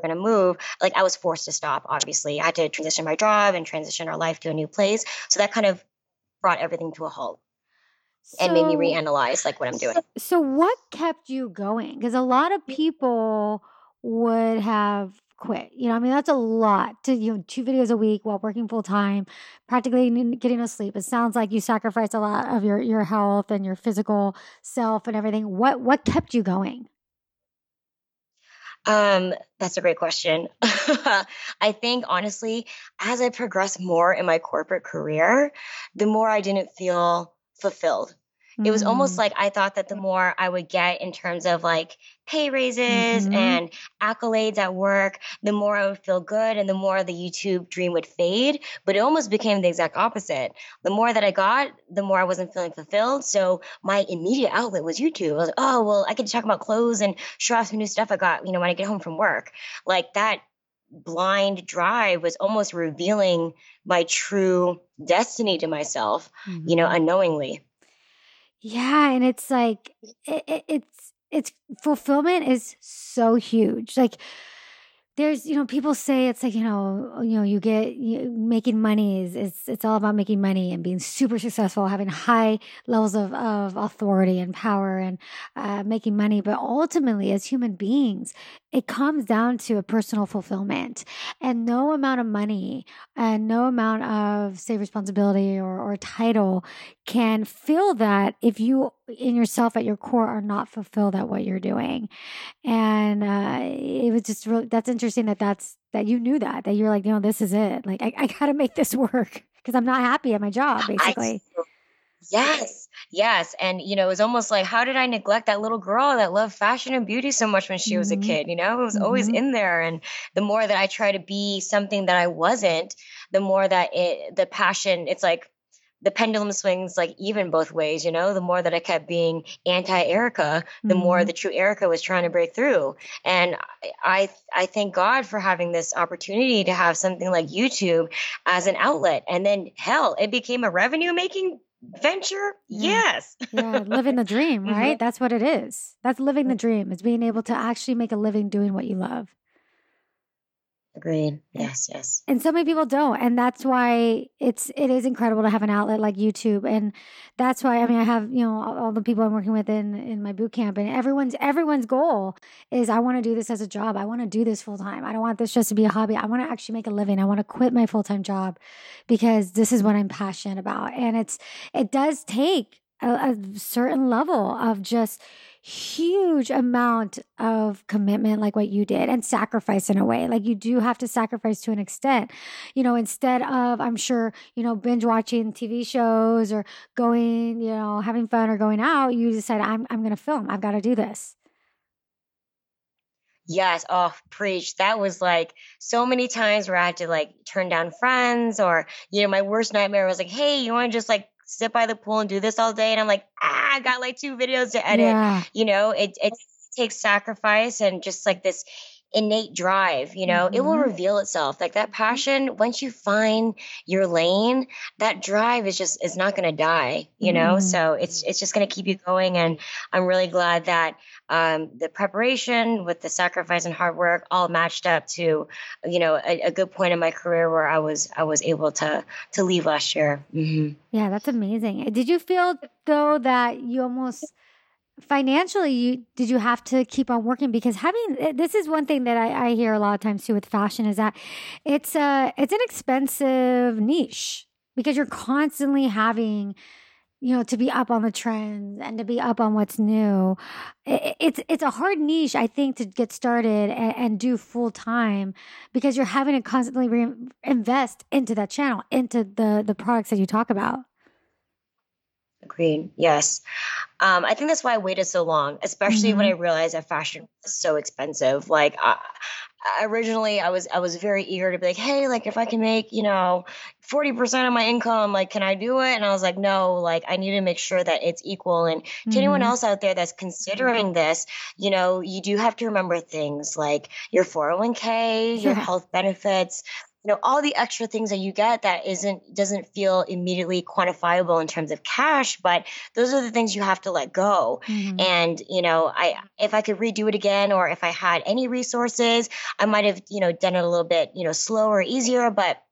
going to move, like I was forced to stop. Obviously, I had to transition my job and transition our life to a new place. So that kind of brought everything to a halt so, and made me reanalyze like what I'm doing. So what kept you going? Because a lot of people would have quit. You know, I mean, that's a lot to you know two videos a week while working full time, practically getting no sleep. It sounds like you sacrificed a lot of your your health and your physical self and everything. What what kept you going? Um, that's a great question. *laughs* I think honestly, as I progressed more in my corporate career, the more I didn't feel fulfilled. Mm-hmm. It was almost mm. like I thought that the more I would get in terms of like pay raises mm-hmm. and accolades at work, the more I would feel good and the more the YouTube dream would fade. But it almost became the exact opposite. The more that I got, the more I wasn't feeling fulfilled. So my immediate outlet was YouTube. I was like, oh, well, I can talk about clothes and show off some new stuff I got, you know, when I get home from work. Like that blind drive was almost revealing my true destiny to myself, mm-hmm. you know, mm-hmm. unknowingly. Yeah, and it's like it, it, it's it's fulfillment is so huge. Like there's you know people say it's like you know you know you get you, making money is it's it's all about making money and being super successful having high levels of, of authority and power and uh, making money but ultimately as human beings it comes down to a personal fulfillment and no amount of money and no amount of say responsibility or, or title can fill that if you in yourself at your core are not fulfilled at what you're doing. And uh, it was just really that's interesting that that's that you knew that that you're like you know this is it. Like i, I gotta make this *laughs* work because i'm not happy at my job basically. I, Yes, yes. And, you know, it was almost like, how did I neglect that little girl that loved fashion and beauty so much when she mm-hmm. was a mm-hmm. kid? You know, it was mm-hmm. always in there. And the more that I try to be something that I wasn't, the more that it, the passion, it's like, the pendulum swings like even both ways, you know. The more that I kept being anti Erica, the mm-hmm. more the true Erica was trying to break through. And I I thank God for having this opportunity to have something like YouTube as an outlet. And then hell, it became a revenue making venture? Yes. *laughs* Yeah living the dream mm-hmm. right? Mm-hmm. that's what it is. That's living the dream is being able to actually make a living doing what you love Agreed. Yes, yes. And so many people don't. And that's why it's it is incredible to have an outlet like YouTube. And that's why I mean I have, you know, all, all the people I'm working with in in my boot camp and everyone's everyone's goal is I want to do this as a job. I want to do this full time. I don't want this just to be a hobby. I want to actually make a living. I want to quit my full-time job because this is what I'm passionate about. And it's it does take a, a certain level of just huge amount of commitment like what you did and sacrifice in a way like you do have to sacrifice to an extent you know instead of i'm sure you know binge watching tv shows or going you know having fun or going out you decide i'm, I'm going to film i've got to do this Yes. Oh, preach. That was like so many times where I had to like turn down friends or, you know, my worst nightmare was like, hey, you want to just like sit by the pool and do this all day? And I'm like, ah, I got like two videos to edit. Yeah. You know, it, it takes sacrifice and just like this innate drive you know mm-hmm. it will mm-hmm. reveal itself like that passion once you find your lane that drive is just is not going to die you know mm-hmm. so it's it's just going to keep you going and i'm really glad that um, the preparation with the sacrifice and hard work all matched up to you know a, a, good point in my career where i was i was able to to leave last year mm-hmm. yeah that's amazing did you feel though that you almost financially you did you have to keep on working? Because having eh, this is one thing that I, I hear a lot of times too with fashion is that it's a it's an expensive niche because you're constantly having you know to be up on the trends and to be up on what's new. It, it's it's a hard niche i think to get started and, and do full time because you're having to constantly re- invest into that channel into the the products that you talk about Yes. Um, I think that's why I waited so long, especially mm-hmm. when I realized that fashion was so expensive. Like, I, originally I was I was very eager to be like, hey, like if I can make you know forty percent of my income, like can I do it? And I was like, no, like I need to make sure that it's equal. And to mm-hmm. anyone else out there that's considering this, you know, you do have to remember things like your four hundred one k, your health benefits, you know all the extra things that you get that isn't doesn't feel immediately quantifiable in terms of cash but those are the things you have to let go mm-hmm. and you know i if i could redo it again or if i had any resources i might have you know done it a little bit you know slower easier but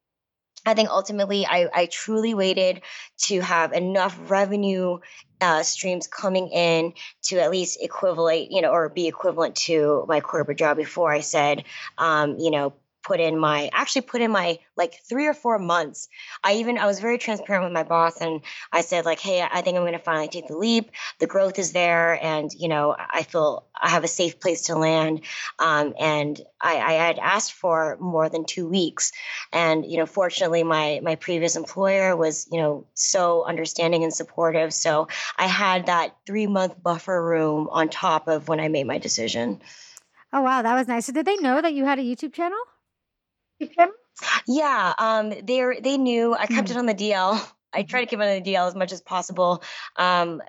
I think ultimately I, I truly waited to have enough revenue uh, streams coming in to at least equivalent, you know, or be equivalent to my corporate job before I said, um, you know, put in my actually put in my like three or four months. I even i was very transparent with my boss and i said like hey i think i'm going to finally take the leap. The growth is there and you know i feel i have a safe place to land. Um, and I, I had asked for more than two weeks. And you know fortunately my my previous employer was you know so understanding and supportive. So i had that three month buffer room on top of when i made my decision. Oh wow, that was nice. So did they know that you had a YouTube channel? Yeah, um, they they knew. I kept mm. it on the DL. *laughs* I try to keep it on the DL as much as possible. Um,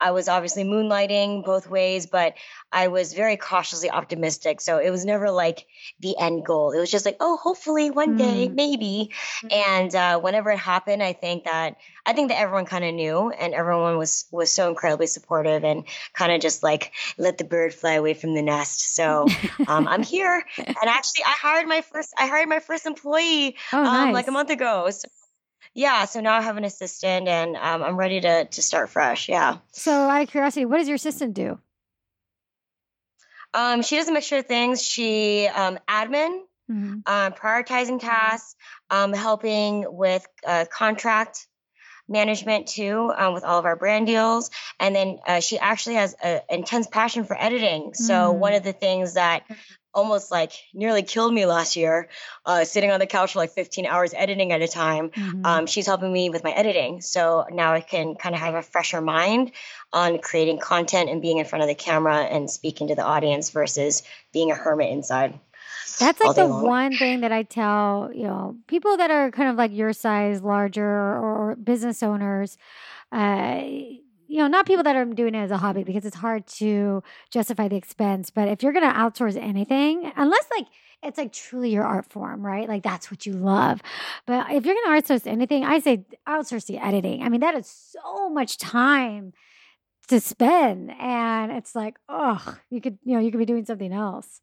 I was obviously moonlighting both ways, but I was very cautiously optimistic. So it was never like the end goal. It was just like, oh, hopefully one day, mm. maybe. And uh, whenever it happened, I think that I think that everyone kind of knew, and everyone was was so incredibly supportive and kind of just like let the bird fly away from the nest. So *laughs* um, I'm here, and actually, I hired my first I hired my first employee oh, nice. um, like a month ago. So yeah, so now I have an assistant and um, I'm ready to to start fresh. Yeah. So out of curiosity, what does your assistant do? Um, she does a mixture of things. She um, admin, mm-hmm. um, prioritizing tasks, um, helping with uh, contract management too um, with all of our brand deals and then uh, she actually has an intense passion for editing so mm. one of the things that almost like nearly killed me last year, uh, sitting on the couch for like 15 hours editing at a time. Mm-hmm. Um, she's helping me with my editing. So now I can kind of have a fresher mind on creating content and being in front of the camera and speaking to the audience versus being a hermit inside. That's like the long. one thing that I tell, you know, people that are kind of like your size, larger, or, or business owners. Uh, you know, not people that are doing it as a hobby because it's hard to justify the expense. But if you're going to outsource anything, unless like it's like truly your art form, right? Like that's what you love. But if you're going to outsource anything, I say outsource the editing. I mean, that is so much time to spend. And it's like, oh, you could, you know, you could be doing something else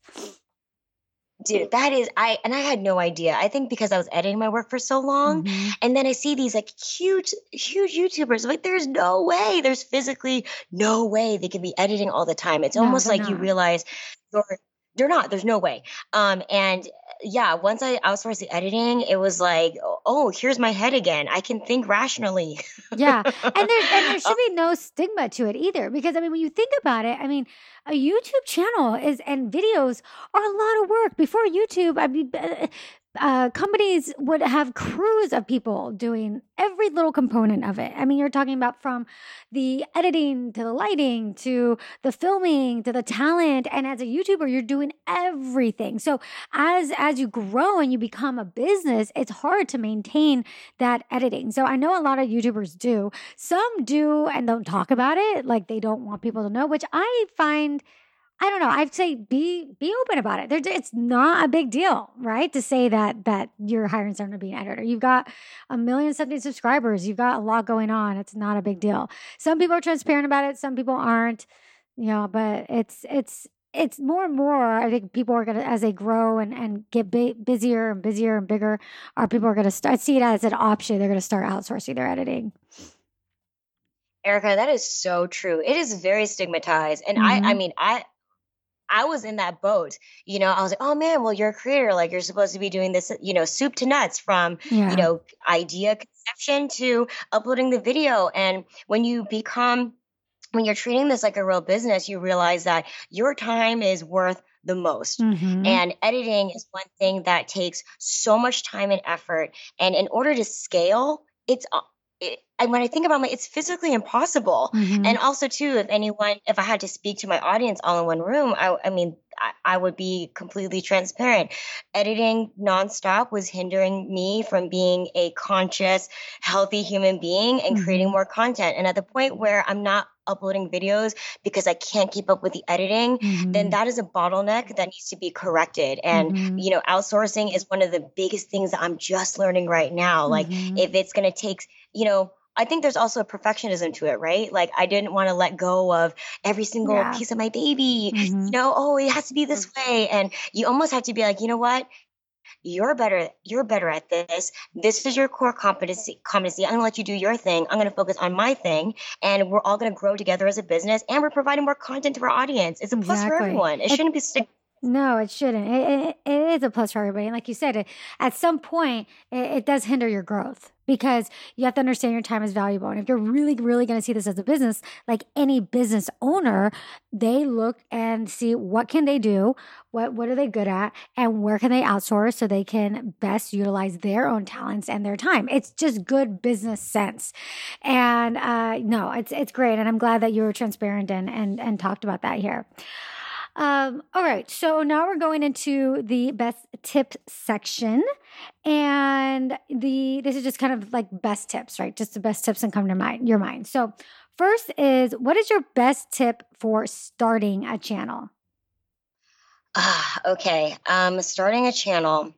dude that is i and i had no idea i think because i was editing my work for so long mm-hmm. and then i see these like huge huge youtubers like there's no way there's physically no way they can be editing all the time it's no, almost like not. you realize you're they're not there's no way um and yeah, once I outsourced the editing, it was like, oh, here's my head again. I can think rationally. yeah, and there and there *laughs* uh should be no stigma to it either, because I mean, when you think about it, I mean, a YouTube channel is and videos are a lot of work. Before YouTube, I mean, uh, companies would have crews of people doing every little component of it. I mean, you're talking about from the editing to the lighting to the filming to the talent. And as a YouTuber, you're doing everything. So as as you grow and you become a business, it's hard to maintain that editing. So I know a lot of YouTubers do. Some do and don't talk about it, like they don't want people to know, which I find I don't know. I'd say be be open about it. it's not a big deal, right? To say that that you're hiring someone to be an editor. You've got a million something subscribers. You've got a lot going on. It's not a big deal. Some people are transparent about it. Some people aren't. You know, but it's it's it's more and more. I think people are gonna as they grow and and get busier and busier and bigger. Are people are gonna start see it as an option? They're gonna start outsourcing their editing. Erica, that is so true. It is very stigmatized, and mm-hmm. I I mm-hmm. mean I I was in that boat. You know, I was like, oh man, well, you're a creator. Like, you're supposed to be doing this, you know, soup to nuts from, yeah. you know, idea conception to uploading the video. And when you become, when you're treating this like a real business, you realize that your time is worth the most. Mm-hmm. And editing is one thing that takes so much time and effort. And in order to scale, it's it, and when I think about it, it's physically impossible. Mm-hmm. And also, too, if anyone, if I had to speak to my audience all in one room, I, I mean, I, I, would be completely transparent. Editing nonstop was hindering me from being a conscious, healthy human being and mm-hmm. creating more content. And at the point where I'm not uploading videos because I can't keep up with the editing, mm-hmm. then that is a bottleneck that needs to be corrected. And, mm-hmm. you know, outsourcing is one of the biggest things that I'm just learning right now. Like, mm-hmm. if it's going to take, you know, I think there's also a perfectionism to it, right? Like I didn't want to let go of every single yeah. piece of my baby. Mm-hmm. You know, oh, it has to be this mm-hmm. way. And you almost have to be like, you know what? You're better, you're better at this. This is your core competency competency. I'm gonna let you do your thing. I'm gonna focus on my thing. And we're all gonna grow together as a business and we're providing more content to our audience. It's a plus exactly. for everyone. It, it shouldn't be no, it shouldn't. It, it, it is a plus for everybody. And like you said, it, at some point, it, it does hinder your growth because you have to understand your time is valuable. And if you're really, really going to see this as a business, like any business owner, they look and see what can they do, what what are they good at, and where can they outsource so they can best utilize their own talents and their time. It's just good business sense. And uh, no, it's it's great, and I'm glad that you were transparent and and and talked about that here. Um, all right, so now we're going into the best tip section, and the this is just kind of like best tips, right? Just the best tips that come to mind your mind. So first is what is your best tip for starting a channel? Ah, okay. Um, starting a channel.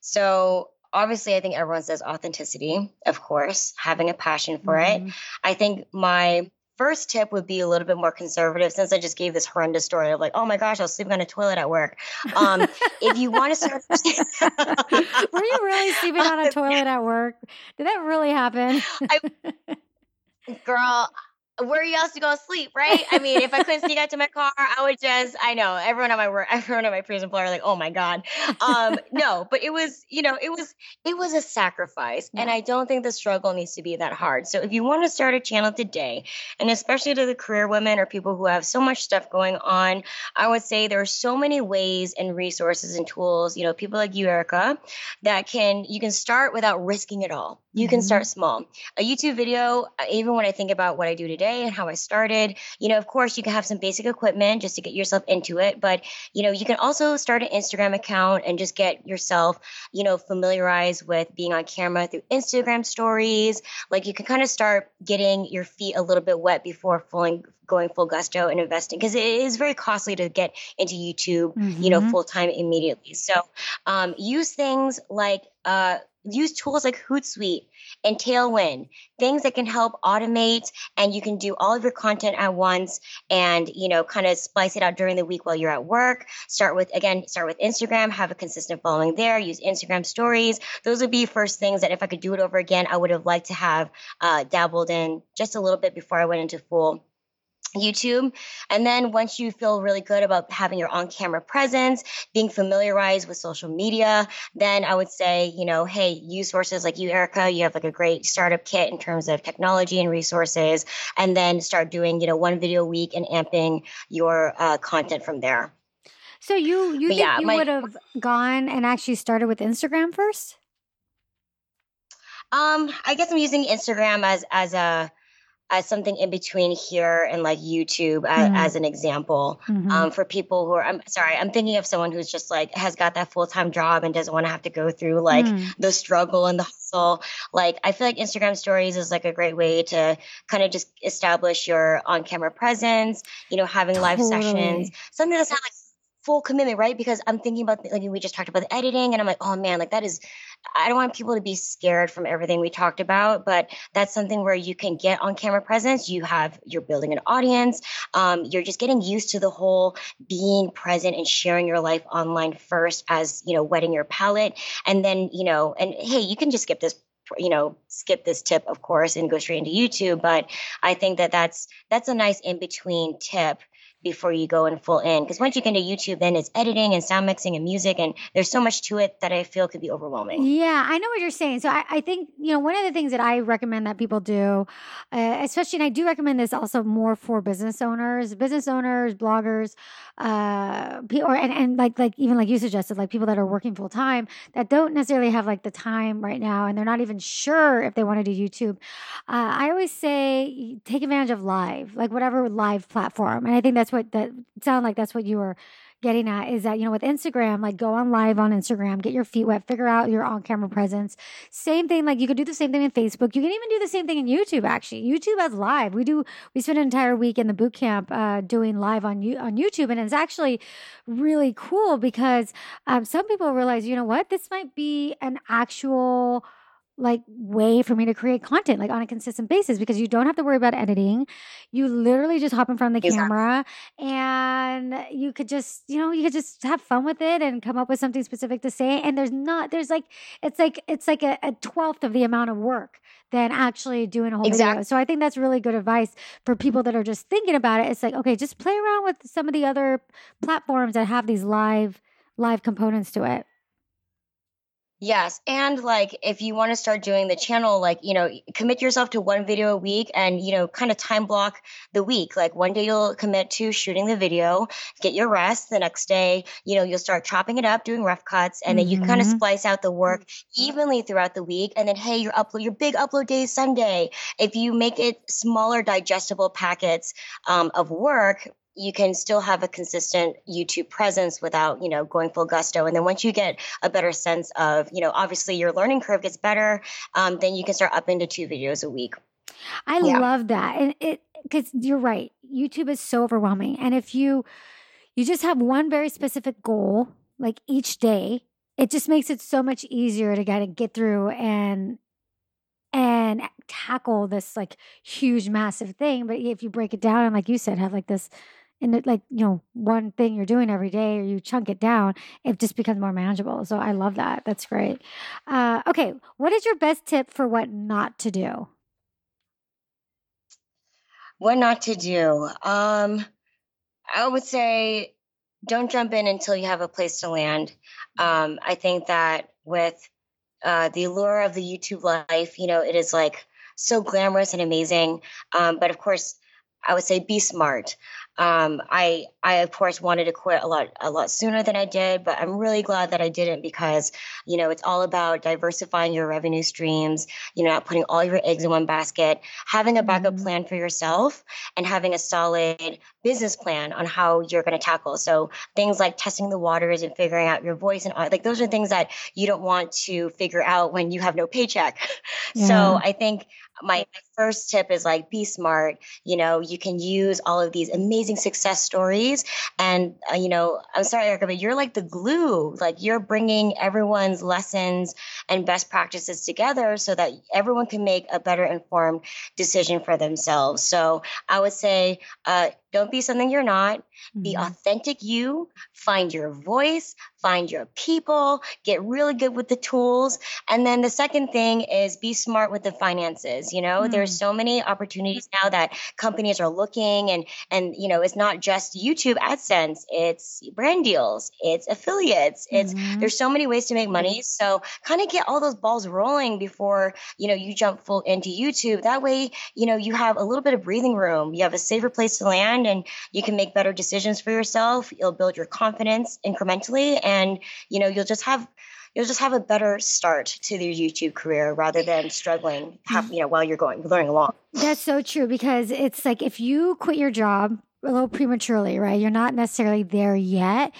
So obviously, I think everyone says authenticity, of course, having a passion for mm-hmm. it. I think my first tip would be a little bit more conservative since I just gave this horrendous story of like, oh my gosh, I was sleeping on a toilet at work. Um, if you want to start, *laughs* *laughs* were you really sleeping on a toilet at work? Did that really happen? I, *laughs* girl, where are you else to go to sleep, right? I mean, if I couldn't sneak out to my car, I would just, I know everyone at my work, *laughs* everyone at my previous employer, like, oh my God. Um, *laughs* no, but it was, you know, it was, it was a sacrifice. Yeah. And I don't think the struggle needs to be that hard. So if you want to start a channel today, and especially to the career women or people who have so much stuff going on, I would say there are so many ways and resources and tools, you know, people like you, Erica, that can, you can start without risking it all. You mm-hmm. can start small. A YouTube video, uh, even when I think about what I do today, and how I started. You know, of course, you can have some basic equipment just to get yourself into it, but you know, you can also start an Instagram account and just get yourself, you know, familiarized with being on camera through Instagram stories. Like you can kind of start getting your feet a little bit wet before fully going full gusto and investing because it is very costly to get into YouTube, mm-hmm. you know, mm-hmm. full time immediately. So um, use things like uh, use tools like Hootsuite and Tailwind, things that can help automate and you can do all of your content at once and, you know, kind of splice it out during the week while you're at work. Start with, again, start with Instagram, have a consistent following there, use Instagram stories. Those would be first things that if I could do it over again, I would have liked to have uh, dabbled in just a little bit before I went into full YouTube. And then once you feel really good about having your on camera presence, being familiarized with social media, then I would say, you know, hey, use sources like you, Erica. You have like a great startup kit in terms of technology and resources. And then start doing, you know, one video a week and amping your uh, content from there. So you you But think yeah, you my- would have gone and actually started with Instagram first? Um, I guess I'm using Instagram as as a as something in between here and like YouTube as, Mhm. as an example. Mhm. Um, for people who are, I'm sorry, I'm thinking of someone who's just like has got that full time job and doesn't want to have to go through like Mm. the struggle and the hustle. Like I feel like Instagram Stories is like a great way to kind of just establish your on camera presence. You know, having live sessions, Totally. something that's not like full commitment, right? Because I'm thinking about like we just talked about the editing, and I'm like, oh man, like that is. I don't want people to be scared from everything we talked about, but that's something where you can get on camera presence. You have you're building an audience. Um, you're just getting used to the whole being present and sharing your life online first, as you know, wetting your palate, and then you know, and hey, you can just skip this you know skip this tip of course and go straight into youtube but i think that that's that's a nice in between tip before you go in full in because once you get into youtube then it's editing and sound mixing and music and there's so much to it that i feel could be overwhelming Yeah, I know what you're saying. So I, I think, you know, one of the things that I recommend that people do, uh, especially, and I do recommend this also more for business owners, business owners, bloggers, uh, or, and, and like, like, even like you suggested, like people that are working full time that don't necessarily have like the time right now and they're not even sure if they want to do YouTube. Uh, I always say take advantage of live, like whatever live platform. And I think that's what that sound like that's what you were getting at is that you know with Instagram like go on live on Instagram get your feet wet figure out your on camera presence. Same thing like you could do the same thing in Facebook. You can even do the same thing in YouTube actually. YouTube has live. We do we spend an entire week in the boot camp uh, doing live on you on YouTube and it's actually really cool because um, some people realize you know what? This might be an actual like way for me to create content like on a consistent basis because you don't have to worry about editing. You literally just hop in front of the Exactly. camera and you could just you know you could just have fun with it and come up with something specific to say and there's not there's like it's like it's like a, a 12th of the amount of work than actually doing a whole video. So i think that's really good advice for people that are just thinking about it. It's like okay just play around with some of the other platforms that have these live live components to it Yes. And like if you want to start doing the channel, like, you know, commit yourself to one video a week and, you know, kind of time block the week. Like one day you'll commit to shooting the video, get your rest. The next day, you know, you'll start chopping it up, doing rough cuts, and then you kind of Mhm. splice out the work evenly throughout the week. And then, hey, your upload, your big upload day is Sunday. If you make it smaller, digestible packets um, of work, you can still have a consistent YouTube presence without, you know, going full gusto. And then once you get a better sense of, you know, obviously your learning curve gets better, um, then you can start up into two videos a week. I Yeah. love that. And it because you're right. YouTube is so overwhelming. And if you you just have one very specific goal, like each day, it just makes it so much easier to kind of get through and and tackle this like huge massive thing. But if you break it down and like you said, have like this and it, like you know one thing you're doing every day or you chunk it down it just becomes more manageable so i love that that's great uh, okay what is your best tip for what not to do What not to do? Um, I would say don't jump in until you have a place to land. Um, I think that with uh, the allure of the YouTube life, you know, it is like so glamorous and amazing. Um, but of course, I would say be smart. Um, I I of course wanted to quit a lot a lot sooner than I did, but I'm really glad that I didn't because you know it's all about diversifying your revenue streams. You know, not putting all your eggs in one basket, having a backup Mhm. plan for yourself, and having a solid business plan on how you're going to tackle. So things like testing the waters and figuring out your voice and all- like those are things that you don't want to figure out when you have no paycheck. *laughs* Yeah. So I think my first tip is like be smart you know you can use all of these amazing success stories and uh, you know i'm sorry erica but you're like the glue like you're bringing everyone's lessons and best practices together so that everyone can make a better informed decision for themselves so i would say uh, Don't be something you're not. Mm-hmm. Be authentic you. Find your voice. Find your people. Get really good with the tools. And then the second thing is be smart with the finances. You know, mm-hmm. there's so many opportunities now that companies are looking and and you know, it's not just YouTube AdSense. It's brand deals. It's affiliates. It's mm-hmm. there's so many ways to make money. So kind of get all those balls rolling before you know you jump full into YouTube. That way, you know, you have a little bit of breathing room. You have a safer place to land and you can make better decisions for yourself. You'll build your confidence incrementally and you know, you'll just have you'll just have a better start to your YouTube career rather than struggling have, you know while you're going learning along. That's so true because it's like if you quit your job a little prematurely, right? You're not necessarily there yet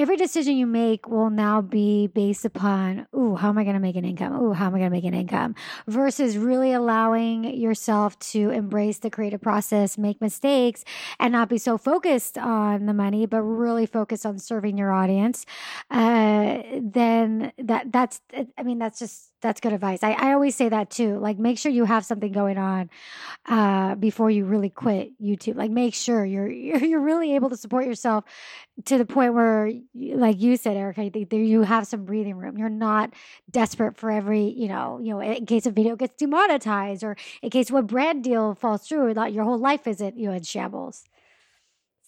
every decision you make will now be based upon, ooh, how am I going to make an income? Ooh, how am I going to make an income? Versus really allowing yourself to embrace the creative process, make mistakes, and not be so focused on the money, but really focused on serving your audience. Uh, then that that's, I mean, that's just that's good advice. I, I always say that too. Like, make sure you have something going on uh, before you really quit YouTube. Like, make sure you're *laughs* you're really able to support yourself to the point where like you said, Erica, there you have some breathing room. You're not desperate for every, you know, you know, in case a video gets demonetized or in case what brand deal falls through, that your whole life isn't, you know, in shambles.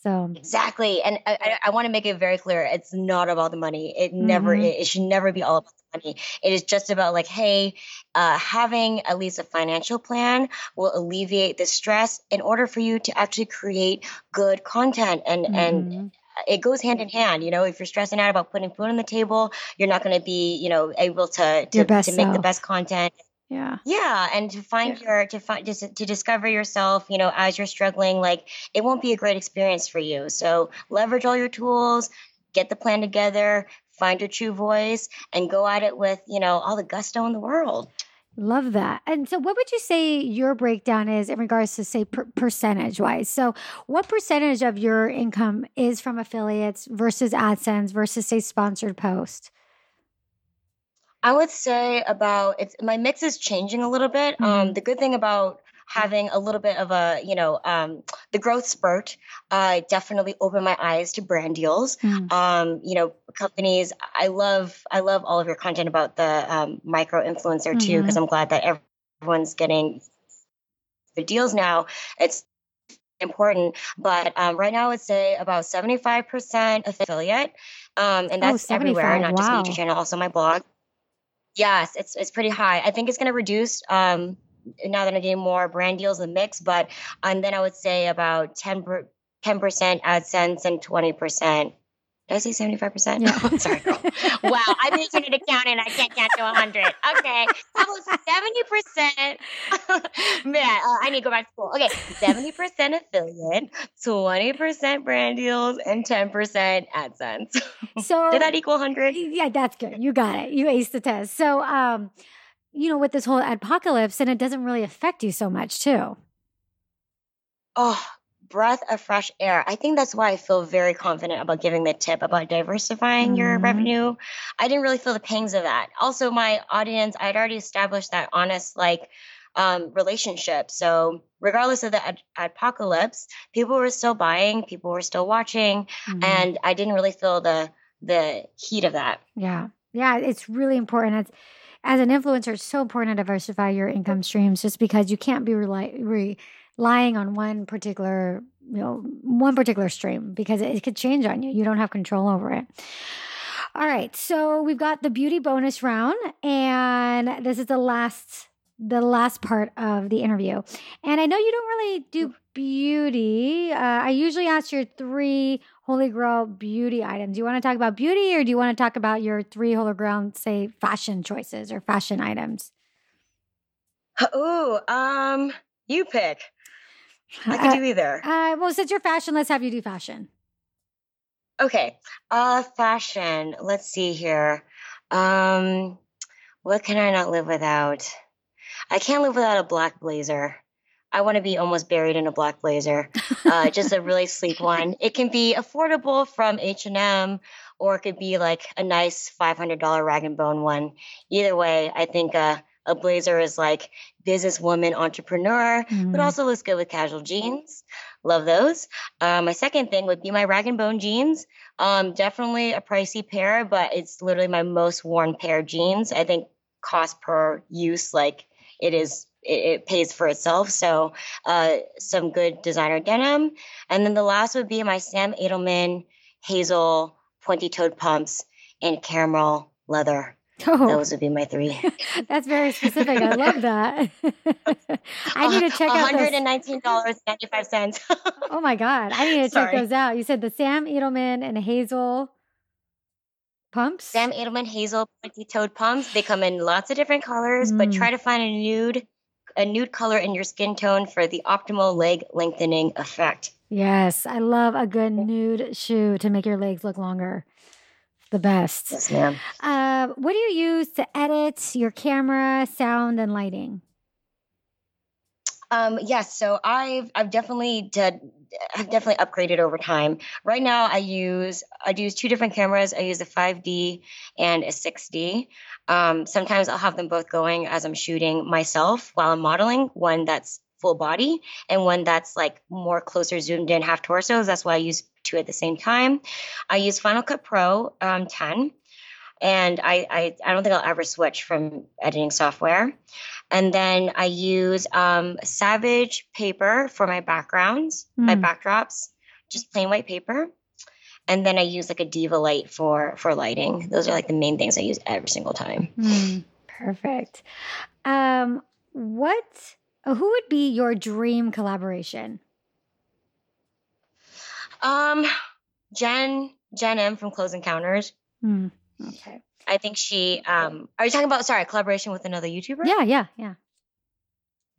So exactly, and I, I, I want to make it very clear: it's not about the money. It never, mm-hmm. it, it, should never be all about the money. It is just about like, hey, uh, having at least a financial plan will alleviate the stress in order for you to actually create good content and mm-hmm. and it goes hand in hand. You know, if you're stressing out about putting food on the table, you're not going to be, you know, able to to, to make self. the best content. Yeah. Yeah, and to find yeah. your to find just to discover yourself, you know, as you're struggling, like it won't be a great experience for you. So leverage all your tools, get the plan together, find your true voice, and go at it with you know all the gusto in the world. Love that. And so, what would you say your breakdown is in regards to, say, per- percentage wise? So, what percentage of your income is from affiliates versus AdSense versus, say, sponsored post? I would say about it's my mix is changing a little bit. Um, mm-hmm. Um, the good thing about having a little bit of a, you know, um, the growth spurt uh, definitely opened my eyes to brand deals. Mm. Um, you know, companies. I love, I love all of your content about the um, micro influencer too, because mm-hmm. I'm glad that everyone's getting the deals now. It's important, but um, right now I would say about 75% affiliate, um, and oh, that's oh, everywhere, not wow. just my YouTube channel, also my blog. Yes, it's it's pretty high. I think it's going to reduce um, now that I'm getting more brand deals in the mix, but and then I would say about 10 percent AdSense and twenty percent. Did I say seventy five percent? Yeah. Oh, *laughs* sorry, girl. wow, I'm making an accountant. I can't count to hundred. Okay, how about seventy percent? *laughs* Man, uh, I need to go back to school. Okay, seventy percent affiliate, twenty percent brand deals, and ten percent AdSense. So *laughs* did that equal hundred? Yeah, that's good. You got it. You aced the test. So, um, you know, with this whole apocalypse, and it doesn't really affect you so much, too. Oh, breath of fresh air. I think that's why I feel very confident about giving the tip about diversifying mm-hmm. your revenue. I didn't really feel the pangs of that. Also, my audience, I'd already established that honest, like, um, relationship. So, regardless of the ad- apocalypse, people were still buying, people were still watching, mm-hmm. and I didn't really feel the the heat of that. Yeah, yeah, it's really important. It's as an influencer, it's so important to diversify your income streams just because you can't be rely, relying on one particular, you know, one particular stream because it, it could change on you. You don't have control over it. All right. So we've got the beauty bonus round and this is the last the last part of the interview. And I know you don't really do beauty. Uh, I usually ask your three holy grail beauty items. Do you want to talk about beauty or do you want to talk about your three holy grail, say, fashion choices or fashion items? Oh, um, you pick. I can uh, do either. Uh, well, since you're fashion, let's have you do fashion. Okay. Uh, fashion. Let's see here. Um, what can I not live without? I can't live without a black blazer. I want to be almost buried in a black blazer, uh, just a really sleek one. *laughs* It can be affordable from H and M, or it could be like a nice five hundred dollar rag and bone one. Either way, I think uh, a blazer is like businesswoman entrepreneur, Mm. but also looks good with casual jeans. Love those. Uh, my second thing would be my rag and bone jeans. Um, definitely a pricey pair, but it's literally my most worn pair of jeans. I think cost per use, like it is, it, it pays for itself. So uh, some good designer denim. And then the last would be my Sam Edelman hazel pointy toed pumps in caramel leather. Oh. Those would be my three. *laughs* That's very specific. I love that. *laughs* I need to check out One hundred those. and nineteen dollars ninety five cents. Oh my god, I need to check those out. You said the Sam Edelman and Hazel pumps. Sam Edelman hazel pointy toed pumps. They come in lots of different colors, but Mm. try to find a nude, a nude color in your skin tone for the optimal leg lengthening effect. Yes, I love a good nude shoe to make your legs look longer. The best. Yes, ma'am. Uh, what do you use to edit your camera, sound, and lighting? Um, yes, so I've I've definitely did I've definitely upgraded over time. Right now, I use I use two different cameras. I use a 5D and a 6D. Um, sometimes I'll have them both going as I'm shooting myself while I'm modeling. One that's full body and one that's like more closer zoomed in half torsos. That's why I use two at the same time. I use Final Cut Pro um, 10 and I, I I don't think I'll ever switch from editing software. And then I use um, Savage paper for my backgrounds, my Mm. backdrops, just plain white paper. And then I use like a Diva light for for lighting. Those are like the main things I use every single time. Hmm, perfect. Um, what? Who would be your dream collaboration? Um, Jen Jen M from Close Encounters. Hmm, okay. I think she. Um, are you talking about sorry collaboration with another YouTuber? Yeah, yeah, yeah.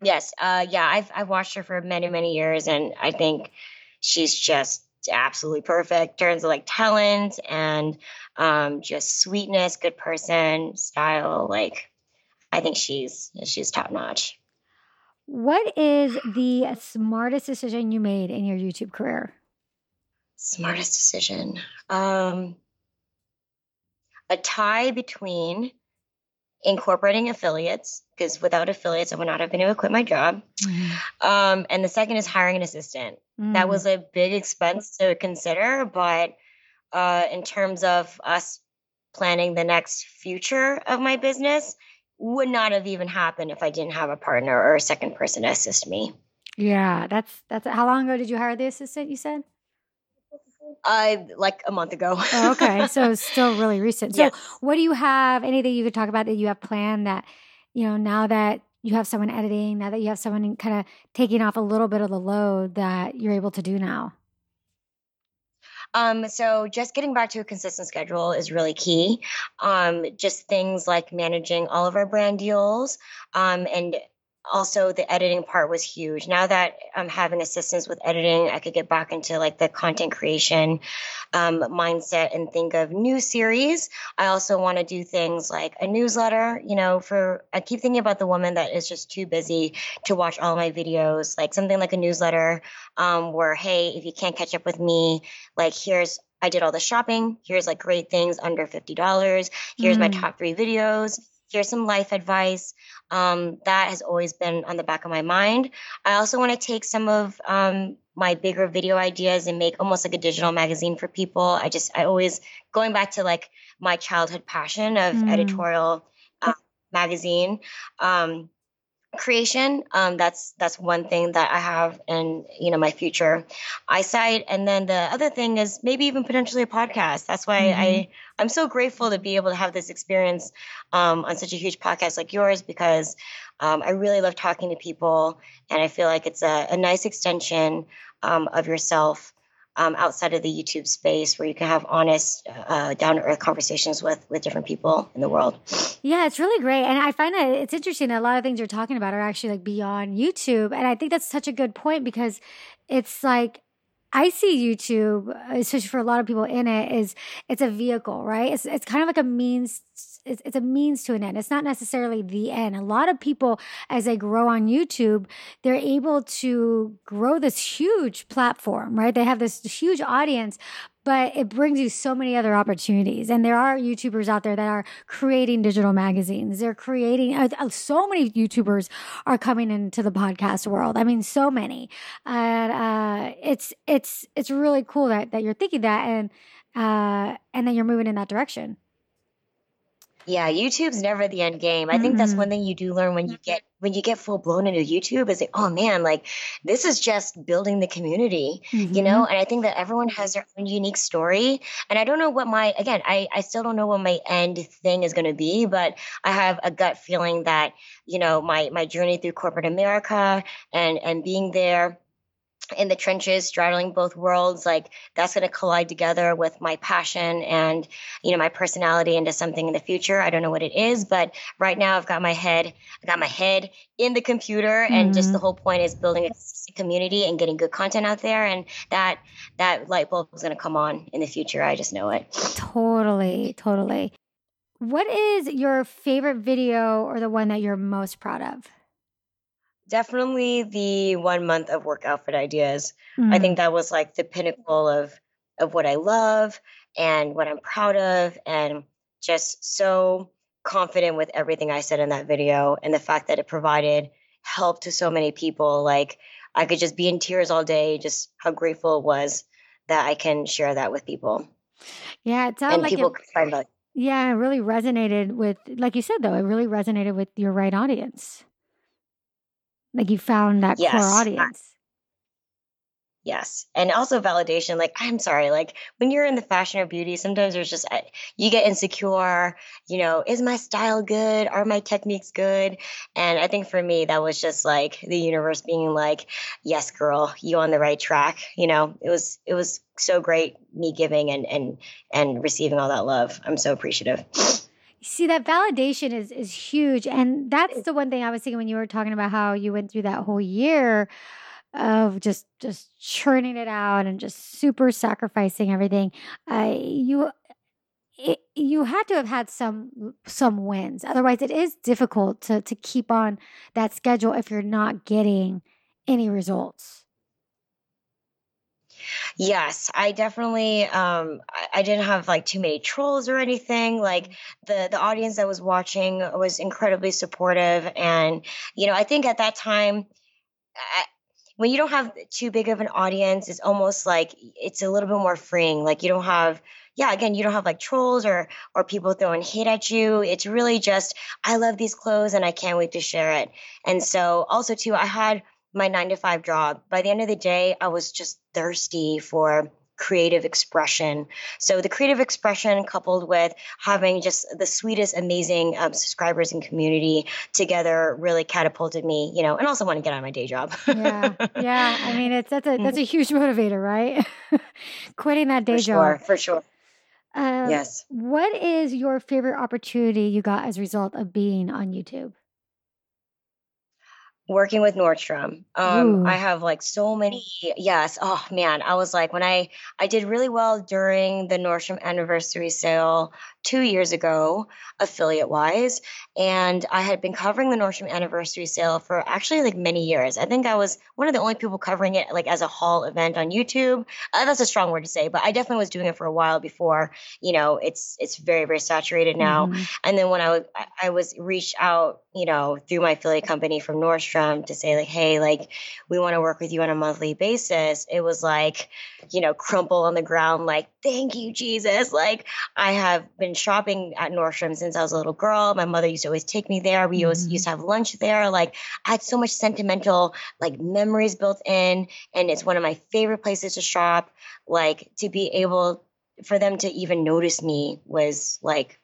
Yes. Uh, yeah, I've I've watched her for many many years, and I think she's just absolutely perfect in terms of like talent and um, just sweetness, good person, style. Like, I think she's she's top notch. What is the smartest decision you made in your YouTube career? Smartest decision. Um, a tie between incorporating affiliates because without affiliates, I would not have been able to quit my job. Um, and the second is hiring an assistant. That Mm. was a big expense to consider, but uh, in terms of us planning the next future of my business, would not have even happened if I didn't have a partner or a second person to assist me. Yeah, that's that's. How long ago did you hire the assistant? You said. I like a month ago. Oh, okay, *laughs* so still really recent. So, Yes. what do you have? Anything you could talk about that you have planned that you know now that you have someone editing, now that you have someone kind of taking off a little bit of the load that you're able to do now. Um, so just getting back to a consistent schedule is really key. Um, just things like managing all of our brand deals, um, and also the editing part was huge. Now that I'm having assistance with editing, I could get back into like the content creation um, mindset and think of new series. I also want to do things like a newsletter. You know, for I keep thinking about the woman that is just too busy to watch all my videos, like something like a newsletter um, where, hey, if you can't catch up with me, like here's I did all the shopping. Here's like great things under fifty dollars. Here's my Mm. top three videos. Here's some life advice. Um, that has always been on the back of my mind. I also want to take some of um, my bigger video ideas and make almost like a digital magazine for people. I just I always going back to like my childhood passion of Mm. editorial uh, magazine. Um, creation um that's that's one thing that i have in you know my future eyesight. And then the other thing is maybe even potentially a podcast. That's why Mhm. i i'm so grateful to be able to have this experience um, on such a huge podcast like yours because um, i really love talking to people and i feel like it's a, a nice extension um, of yourself um, outside of the youtube space where you can have honest uh, down to earth conversations with with different people in the world Yeah, it's really great. And I find that it's interesting that a lot of things you're talking about are actually like beyond YouTube. And I think that's such a good point because it's like I see YouTube, especially for a lot of people in it, is it's a vehicle, right? It's it's kind of like a means it's, it's a means to an end. It's not necessarily the end. A lot of people, as they grow on YouTube, they're able to grow this huge platform, right? They have this huge audience, but it brings you so many other opportunities. And there are YouTubers out there that are creating digital magazines. They're creating, uh, uh, so many YouTubers are coming into the podcast world. I mean, so many. And uh, it's, it's, it's really cool that, that you're thinking that and, uh, and then you're moving in that direction. Yeah, YouTube's never the end game. I think that's one thing you do learn when you get when you get full blown into YouTube is like, oh man, like this is just building the community, you know? Mm-hmm. And I think that everyone has their own unique story. And I don't know what my again, I, I still don't know what my end thing is gonna be, but I have a gut feeling that, you know, my my journey through corporate America and and being there in the trenches straddling both worlds like that's going to collide together with my passion and you know my personality into something in the future i don't know what it is but right now i've got my head i got my head in the computer and just the mm-hmm. whole point is building a community and getting good content out there and that that light bulb is going to come on in the future i just know it Totally, totally. What is your favorite video or the one that you're most proud of? Definitely the one month of work outfit ideas i Mm. think that was like the pinnacle of of what i love and what i'm proud of and just so confident with everything i said in that video and the fact that it provided help to so many people like i could just be in tears all day just how grateful it was that i can share that with people Yeah, it sounded and like people it, find value yeah, it really resonated with, like you said, though, it really resonated with your right audience. Like you found that Yes, core audience. Yes. And also validation. Like, I'm sorry, like when you're in the fashion or beauty, sometimes there's just, I- you get insecure. You know, is my style good? Are my techniques good? And I think for me, that was just like the universe being like, yes, girl, you on the right track. You know, it was, it was so great me giving and, and, and receiving all that love. I'm so appreciative. See, that validation is is huge, and that's the one thing I was thinking when you were talking about how you went through that whole year of just just churning it out and just super sacrificing everything. Uh, you it, you had to have had some some wins. Otherwise, it is difficult to to keep on that schedule if you're not getting any results. Yes, I definitely um I, didn't have like too many trolls or anything. Like the the audience that was watching was incredibly supportive and you know, I think at that time I, when you don't have too big of an audience, it's almost like it's a little bit more freeing. Like you don't have yeah, again, you don't have like trolls or or people throwing hate at you. It's really just I love these clothes and I can't wait to share it. And so also too, I had my 9 to 5 job. By the end of the day, I was just thirsty for creative expression. So the creative expression coupled with having just the sweetest, amazing um, subscribers and community together really catapulted me, you know, and also want to get on my day job. Yeah, yeah. I mean, it's that's a *laughs* that's a huge motivator, right? *laughs* Quitting that day for job. sure, for sure. Um, Yes. What is your favorite opportunity you got as a result of being on YouTube? Working with Nordstrom. Um. I have like so many. Yes. Oh man, I was like when I I did really well during the Nordstrom anniversary sale two years ago, affiliate wise, and I had been covering the Nordstrom anniversary sale for actually like many years. I think I was one of the only people covering it like as a haul event on YouTube. Uh, that's a strong word to say, but I definitely was doing it for a while before. You know, it's it's very very saturated now. Mhm. And then when I was I- I was reached out, you know, through my affiliate company from Nordstrom to say like, hey, like we want to work with you on a monthly basis. It was like, you know, crumple on the ground, like, thank you, Jesus. Like I have been shopping at Nordstrom since I was a little girl. My mother used to always take me there. We always mm-hmm. used to have lunch there. Like I had so much sentimental like memories built in, and it's one of my favorite places to shop. Like to be able for them to even notice me was like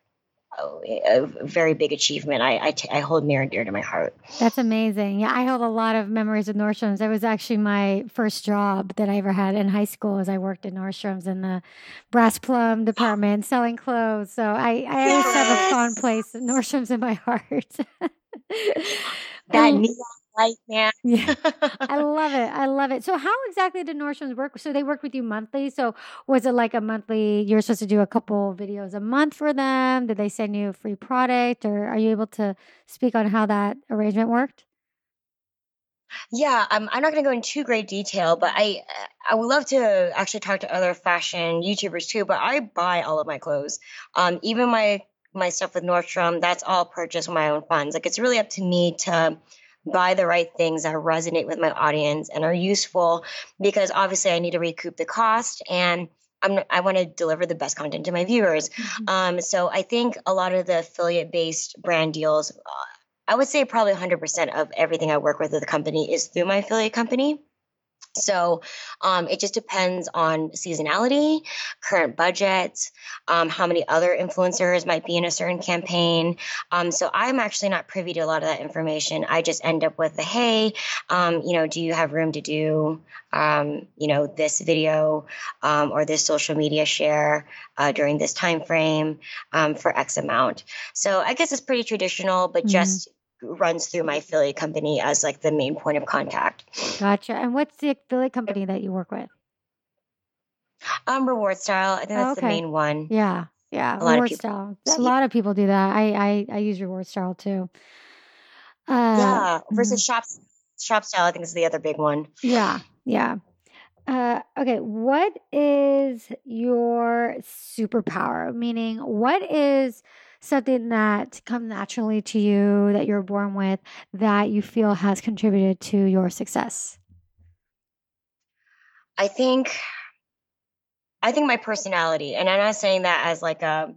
a, a very big achievement. I, I, t- I hold near and dear to my heart. That's amazing. Yeah, I hold a lot of memories of Nordstrom's. That was actually my first job that I ever had in high school. As I worked at Nordstrom's in the brass plum department selling clothes. So I, I always have a fond place. Nordstrom's in my *laughs* heart. That neon light, man. Yeah, I *laughs* love it. I love it. So, how exactly did Nordstrom's work? So, they work with you monthly. So, was it like a monthly? You're supposed to do a couple videos a month for them. Did they send you a free product, or are you able to speak on how that arrangement worked? Yeah, I'm, I'm not going to go into too great detail, but I I would love to actually talk to other fashion YouTubers too, but I buy all of my clothes. Um, even my my stuff with Nordstrom, that's all purchased with my own funds. Like it's really up to me to buy the right things that resonate with my audience and are useful because obviously I need to recoup the cost and I'm, I want to deliver the best content to my viewers. Mm-hmm. Um, so I think a lot of the affiliate based brand deals, uh, I would say probably 100% of everything I work with with the company is through my affiliate company. So um, it just depends on seasonality, current budget, um, how many other influencers might be in a certain campaign. Um, so I'm actually not privy to a lot of that information. I just end up with the hey, um, you know, do you have room to do, um, you know, this video um, or this social media share uh, during this time frame for X amount. So I guess it's pretty traditional, but mm-hmm. just runs through my affiliate company as like the main point of contact. Gotcha. And what's the affiliate company that you work with? Um, Reward Style. I think that's okay. the main one. Yeah, yeah. A Reward Style. A lot of people do that. I I, I use Reward Style too. Uh, yeah. Versus mm-hmm. Shop Shop Style, I think is the other big one. Yeah, yeah. Uh, okay, what is your superpower? Meaning, what is something that comes naturally to you that you're born with that you feel has contributed to your success? I think I think my personality, and I'm not saying that as like a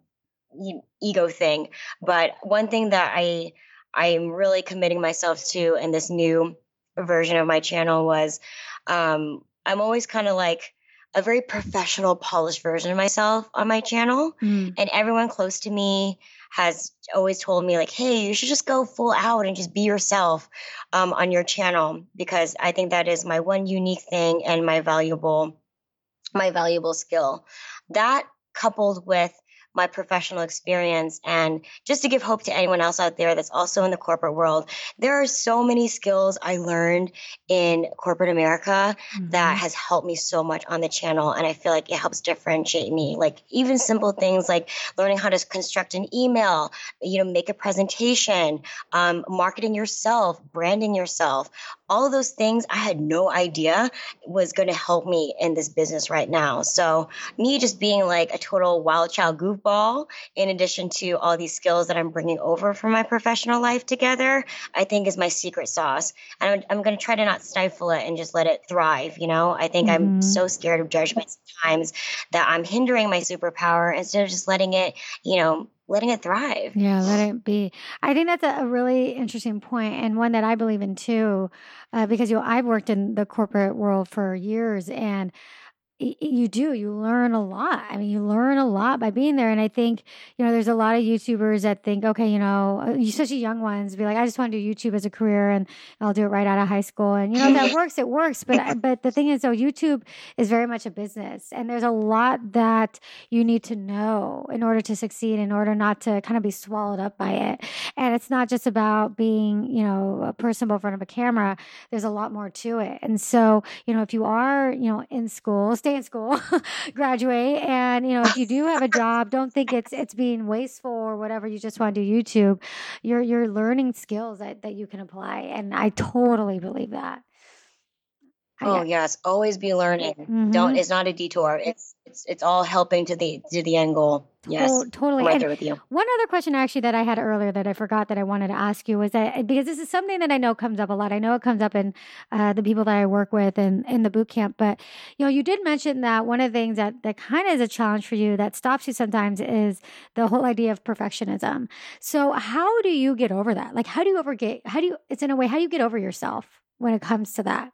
ego thing, but one thing that I I'm really committing myself to in this new version of my channel was um, I'm always kind of like a very professional, polished version of myself on my channel. Mm. And everyone close to me has always told me, like, hey, you should just go full out and just be yourself um, on your channel because I think that is my one unique thing and my valuable, my valuable skill. That coupled with my professional experience. And just to give hope to anyone else out there that's also in the corporate world there are so many skills i learned in corporate america mm-hmm. that has helped me so much on the channel. And i feel like it helps differentiate me. Like even simple things like learning how to construct an email you know make a presentation um, marketing yourself branding yourself all of those things I had no idea was going to help me in this business right now. So, me just being like a total wild child goofball, in addition to all these skills that I'm bringing over from my professional life together, I think is my secret sauce. And I'm, I'm going to try to not stifle it and just let it thrive. You know, I think mm-hmm. I'm so scared of judgment sometimes that I'm hindering my superpower instead of just letting it, you know, letting it thrive. Yeah, let *sighs* it be. I think that's a, a really interesting point and one that I believe in too, uh, because you know I've worked in the corporate world for years, and you do you learn a lot. I mean you learn a lot by being there and i think you know there's a lot of youtubers that think okay you know uh, especially young ones be like i just want to do youtube as a career and i'll do it right out of high school and you know that *laughs* works it works but but the thing is though youtube is very much a business and there's a lot that you need to know in order to succeed in order not to kind of be swallowed up by it and it's not just about being you know a person in front of a camera there's a lot more to it and so you know if you are you know in school stay stay in school, *laughs* graduate, and you know if you do have a job, don't think it's it's being wasteful or whatever. You just want to do YouTube. You're you're learning skills that that you can apply, and I totally believe that. Oh yes, always be learning. Mm-hmm. Don't. It's not a detour. It's it's it's all helping to the to the end goal. Yes, oh, totally. right there with you. One other question actually that I had earlier that I forgot that I wanted to ask you was that because this is something that I know comes up a lot. I know it comes up in uh, the people that I work with and in the boot camp. But you know, you did mention that one of the things that that kind of is a challenge for you that stops you sometimes is the whole idea of perfectionism. So how do you get over that? Like, how do you over get? How do you? It's in a way. How do you get over yourself when it comes to that?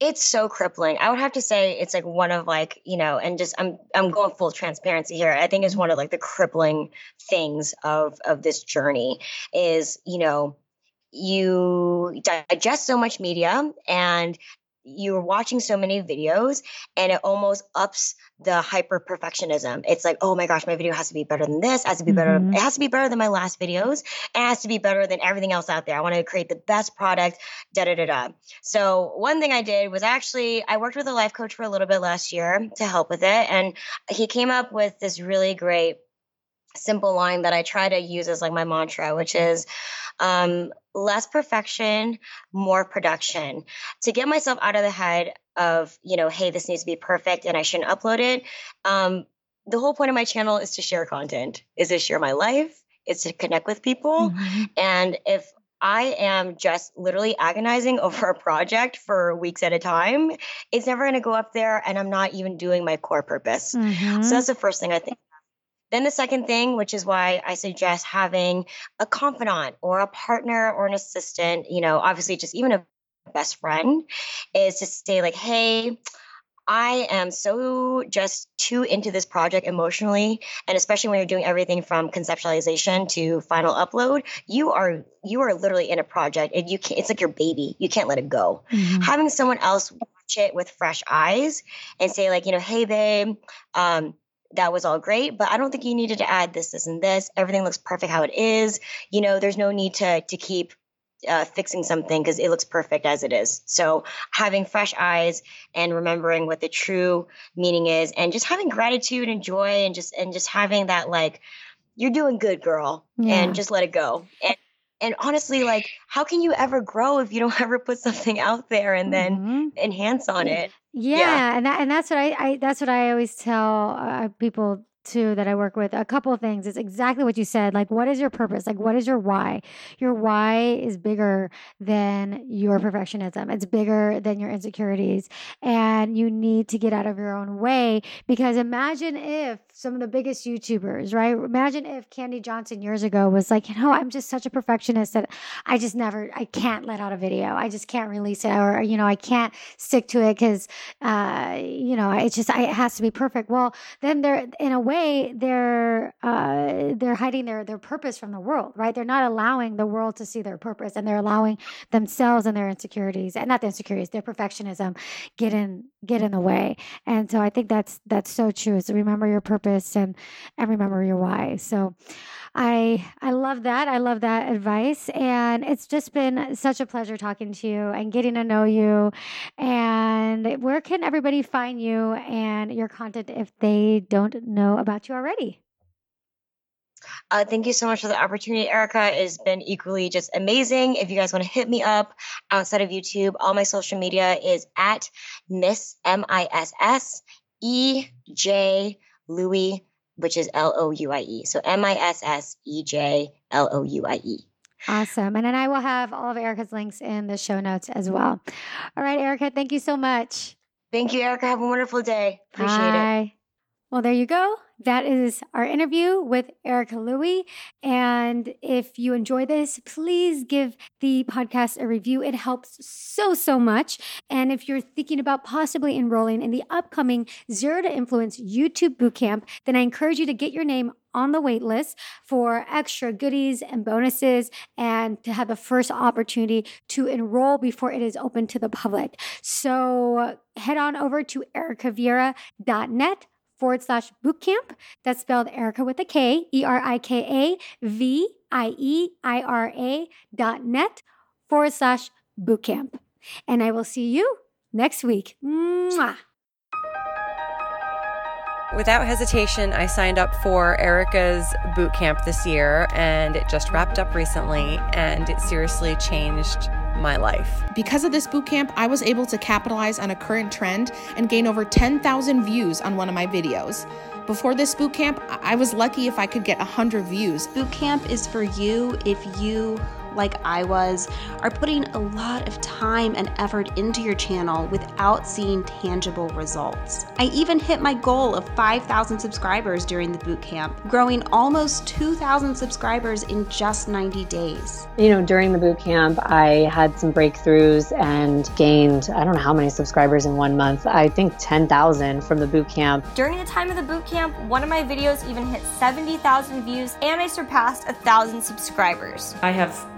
It's so crippling. I would have to say it's like one of like, you know, and just I'm I'm going full transparency here. I think it's one of like the crippling things of of this journey is, you know, you digest so much media and you're watching so many videos and it almost ups the hyper perfectionism. It's like, oh my gosh, my video has to be better than this, has to be better. Mm-hmm. It has to be better than my last videos. It has to be better than everything else out there. I want to create the best product, da da da da. So one thing I did was actually I worked with a life coach for a little bit last year to help with it. And he came up with this really great simple line that I try to use as like my mantra, which is um, less perfection, more production. To get myself out of the head of, you know, hey, this needs to be perfect and I shouldn't upload it. Um, the whole point of my channel is to share content, is to share my life, is to connect with people. Mm-hmm. And if I am just literally agonizing *laughs* over a project for weeks at a time, it's never going to go up there and I'm not even doing my core purpose. Mm-hmm. So that's the first thing I think. Then the second thing, which is why I suggest having a confidant or a partner or an assistant, you know, obviously just even a best friend, is to say, like, hey, I am so just too into this project emotionally, and especially when you're doing everything from conceptualization to final upload, you are you are literally in a project, and you can It's like your baby. You can't let it go. Mm-hmm. Having someone else watch it with fresh eyes and say like, you know, hey babe, um, that was all great, but I don't think you needed to add this, this, and this. Everything looks perfect how it is. You know, there's no need to to keep uh, fixing something because it looks perfect as it is. So having fresh eyes and remembering what the true meaning is, and just having gratitude and joy, and just and just having that like you're doing good, girl, yeah. and just let it go. And and honestly, like how can you ever grow if you don't *laughs* ever put something out there and then mm-hmm. enhance on it? Yeah, yeah, and that and that's what I, I that's what I always tell uh, people too that I work with, a couple of things. It's exactly what you said. Like, what is your purpose? Like, what is your why? Your why is bigger than your perfectionism, it's bigger than your insecurities. And you need to get out of your own way because imagine if some of the biggest YouTubers, right? Imagine if Kandee Johnson years ago was like, you know, I'm just such a perfectionist that I just never, I can't let out a video. I just can't release it or, you know, I can't stick to it because, uh, you know, it just, it has to be perfect. Well, then they're, in a way, they're, uh, they're hiding their, their purpose from the world, right? They're not allowing the world to see their purpose and they're allowing themselves and their insecurities and not their insecurities, their perfectionism get in, get in the way. And so I think that's, that's so true. So remember your purpose purpose and and remember your why. So I I love that. I love that advice and it's just been such a pleasure talking to you and getting to know you. And where can everybody find you and your content if they don't know about you already? Uh, thank you so much for the opportunity, Erika. It's been equally just amazing. If you guys want to hit me up outside of YouTube, all my social media is at Miss M I S S E J Louie, which is L O U I E. So M I S S E J L O U I E. Awesome. And then I will have all of Erica's links in the show notes as well. All right, Erica, thank you so much. Thank you, Erica. Have a wonderful day. Appreciate Bye. it. Well, there you go. That is our interview with Erica Louie. And if you enjoy this, please give the podcast a review. It helps so, so much. And if you're thinking about possibly enrolling in the upcoming Zero to Influence YouTube Bootcamp, then I encourage you to get your name on the wait list for extra goodies and bonuses and to have the first opportunity to enroll before it is open to the public. So head on over to erikavieira.net forward slash bootcamp. That's spelled Erika with a K, E R I K A V I E I R A dot net forward slash bootcamp. And I will see you next week. Mwah. Without hesitation, I signed up for Erika's boot camp this year, and it just wrapped up recently, and it seriously changed my life. Because of this bootcamp, I was able to capitalize on a current trend and gain over 10,000 views on one of my videos. Before this bootcamp, I was lucky if I could get 100 views. Bootcamp is for you if you like I was, are putting a lot of time and effort into your channel without seeing tangible results. I even hit my goal of 5,000 subscribers during the bootcamp, growing almost 2,000 subscribers in just 90 days. You know, during the bootcamp, I had some breakthroughs and gained, I don't know how many subscribers in one month. I think 10,000 from the bootcamp. During the time of the bootcamp, one of my videos even hit 70,000 views and I surpassed 1,000 subscribers. I have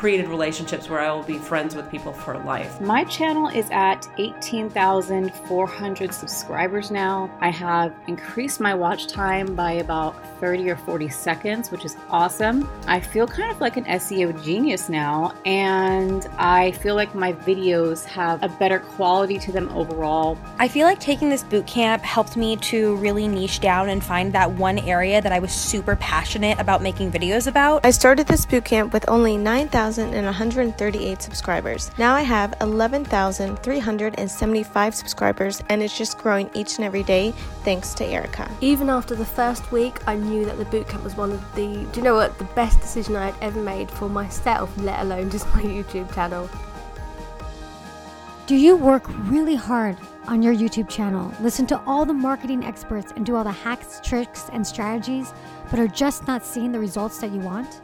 created relationships where I will be friends with people for life. My channel is at 18,400 subscribers now. I have increased my watch time by about 30 or 40 seconds, which is awesome. I feel kind of like an SEO genius now, and I feel like my videos have a better quality to them overall. I feel like taking this boot camp helped me to really niche down and find that one area that I was super passionate about making videos about. I started this boot camp with only 9,000 9,138 subscribers. Now I have 11,375 subscribers, and it's just growing each and every day thanks to Erika. Even after the first week, I knew that the bootcamp was one of the, do you know what, the best decision I had ever made for myself, let alone just my YouTube channel. Do you work really hard on your YouTube channel, listen to all the marketing experts, and do all the hacks, tricks, and strategies, but are just not seeing the results that you want?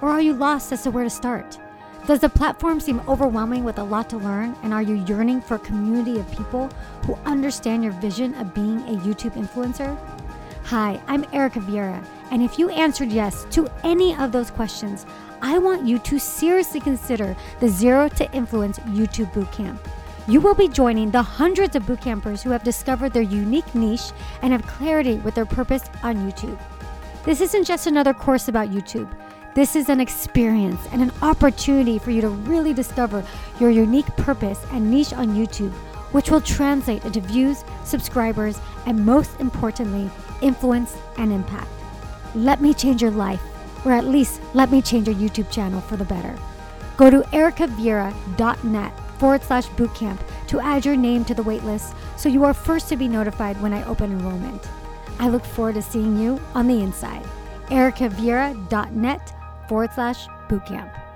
Or are you lost as to where to start? Does the platform seem overwhelming with a lot to learn? And are you yearning for a community of people who understand your vision of being a YouTube influencer? Hi, I'm Erika Vieira, and if you answered yes to any of those questions, I want you to seriously consider the Zero to Influence YouTube Bootcamp. You will be joining the hundreds of bootcampers who have discovered their unique niche and have clarity with their purpose on YouTube. This isn't just another course about YouTube. This is an experience and an opportunity for you to really discover your unique purpose and niche on YouTube, which will translate into views, subscribers, and most importantly, influence and impact. Let me change your life, or at least let me change your YouTube channel for the better. Go to erikavieira.net forward slash bootcamp to add your name to the waitlist so you are first to be notified when I open enrollment. I look forward to seeing you on the inside. erikavieira.net forward slash bootcamp.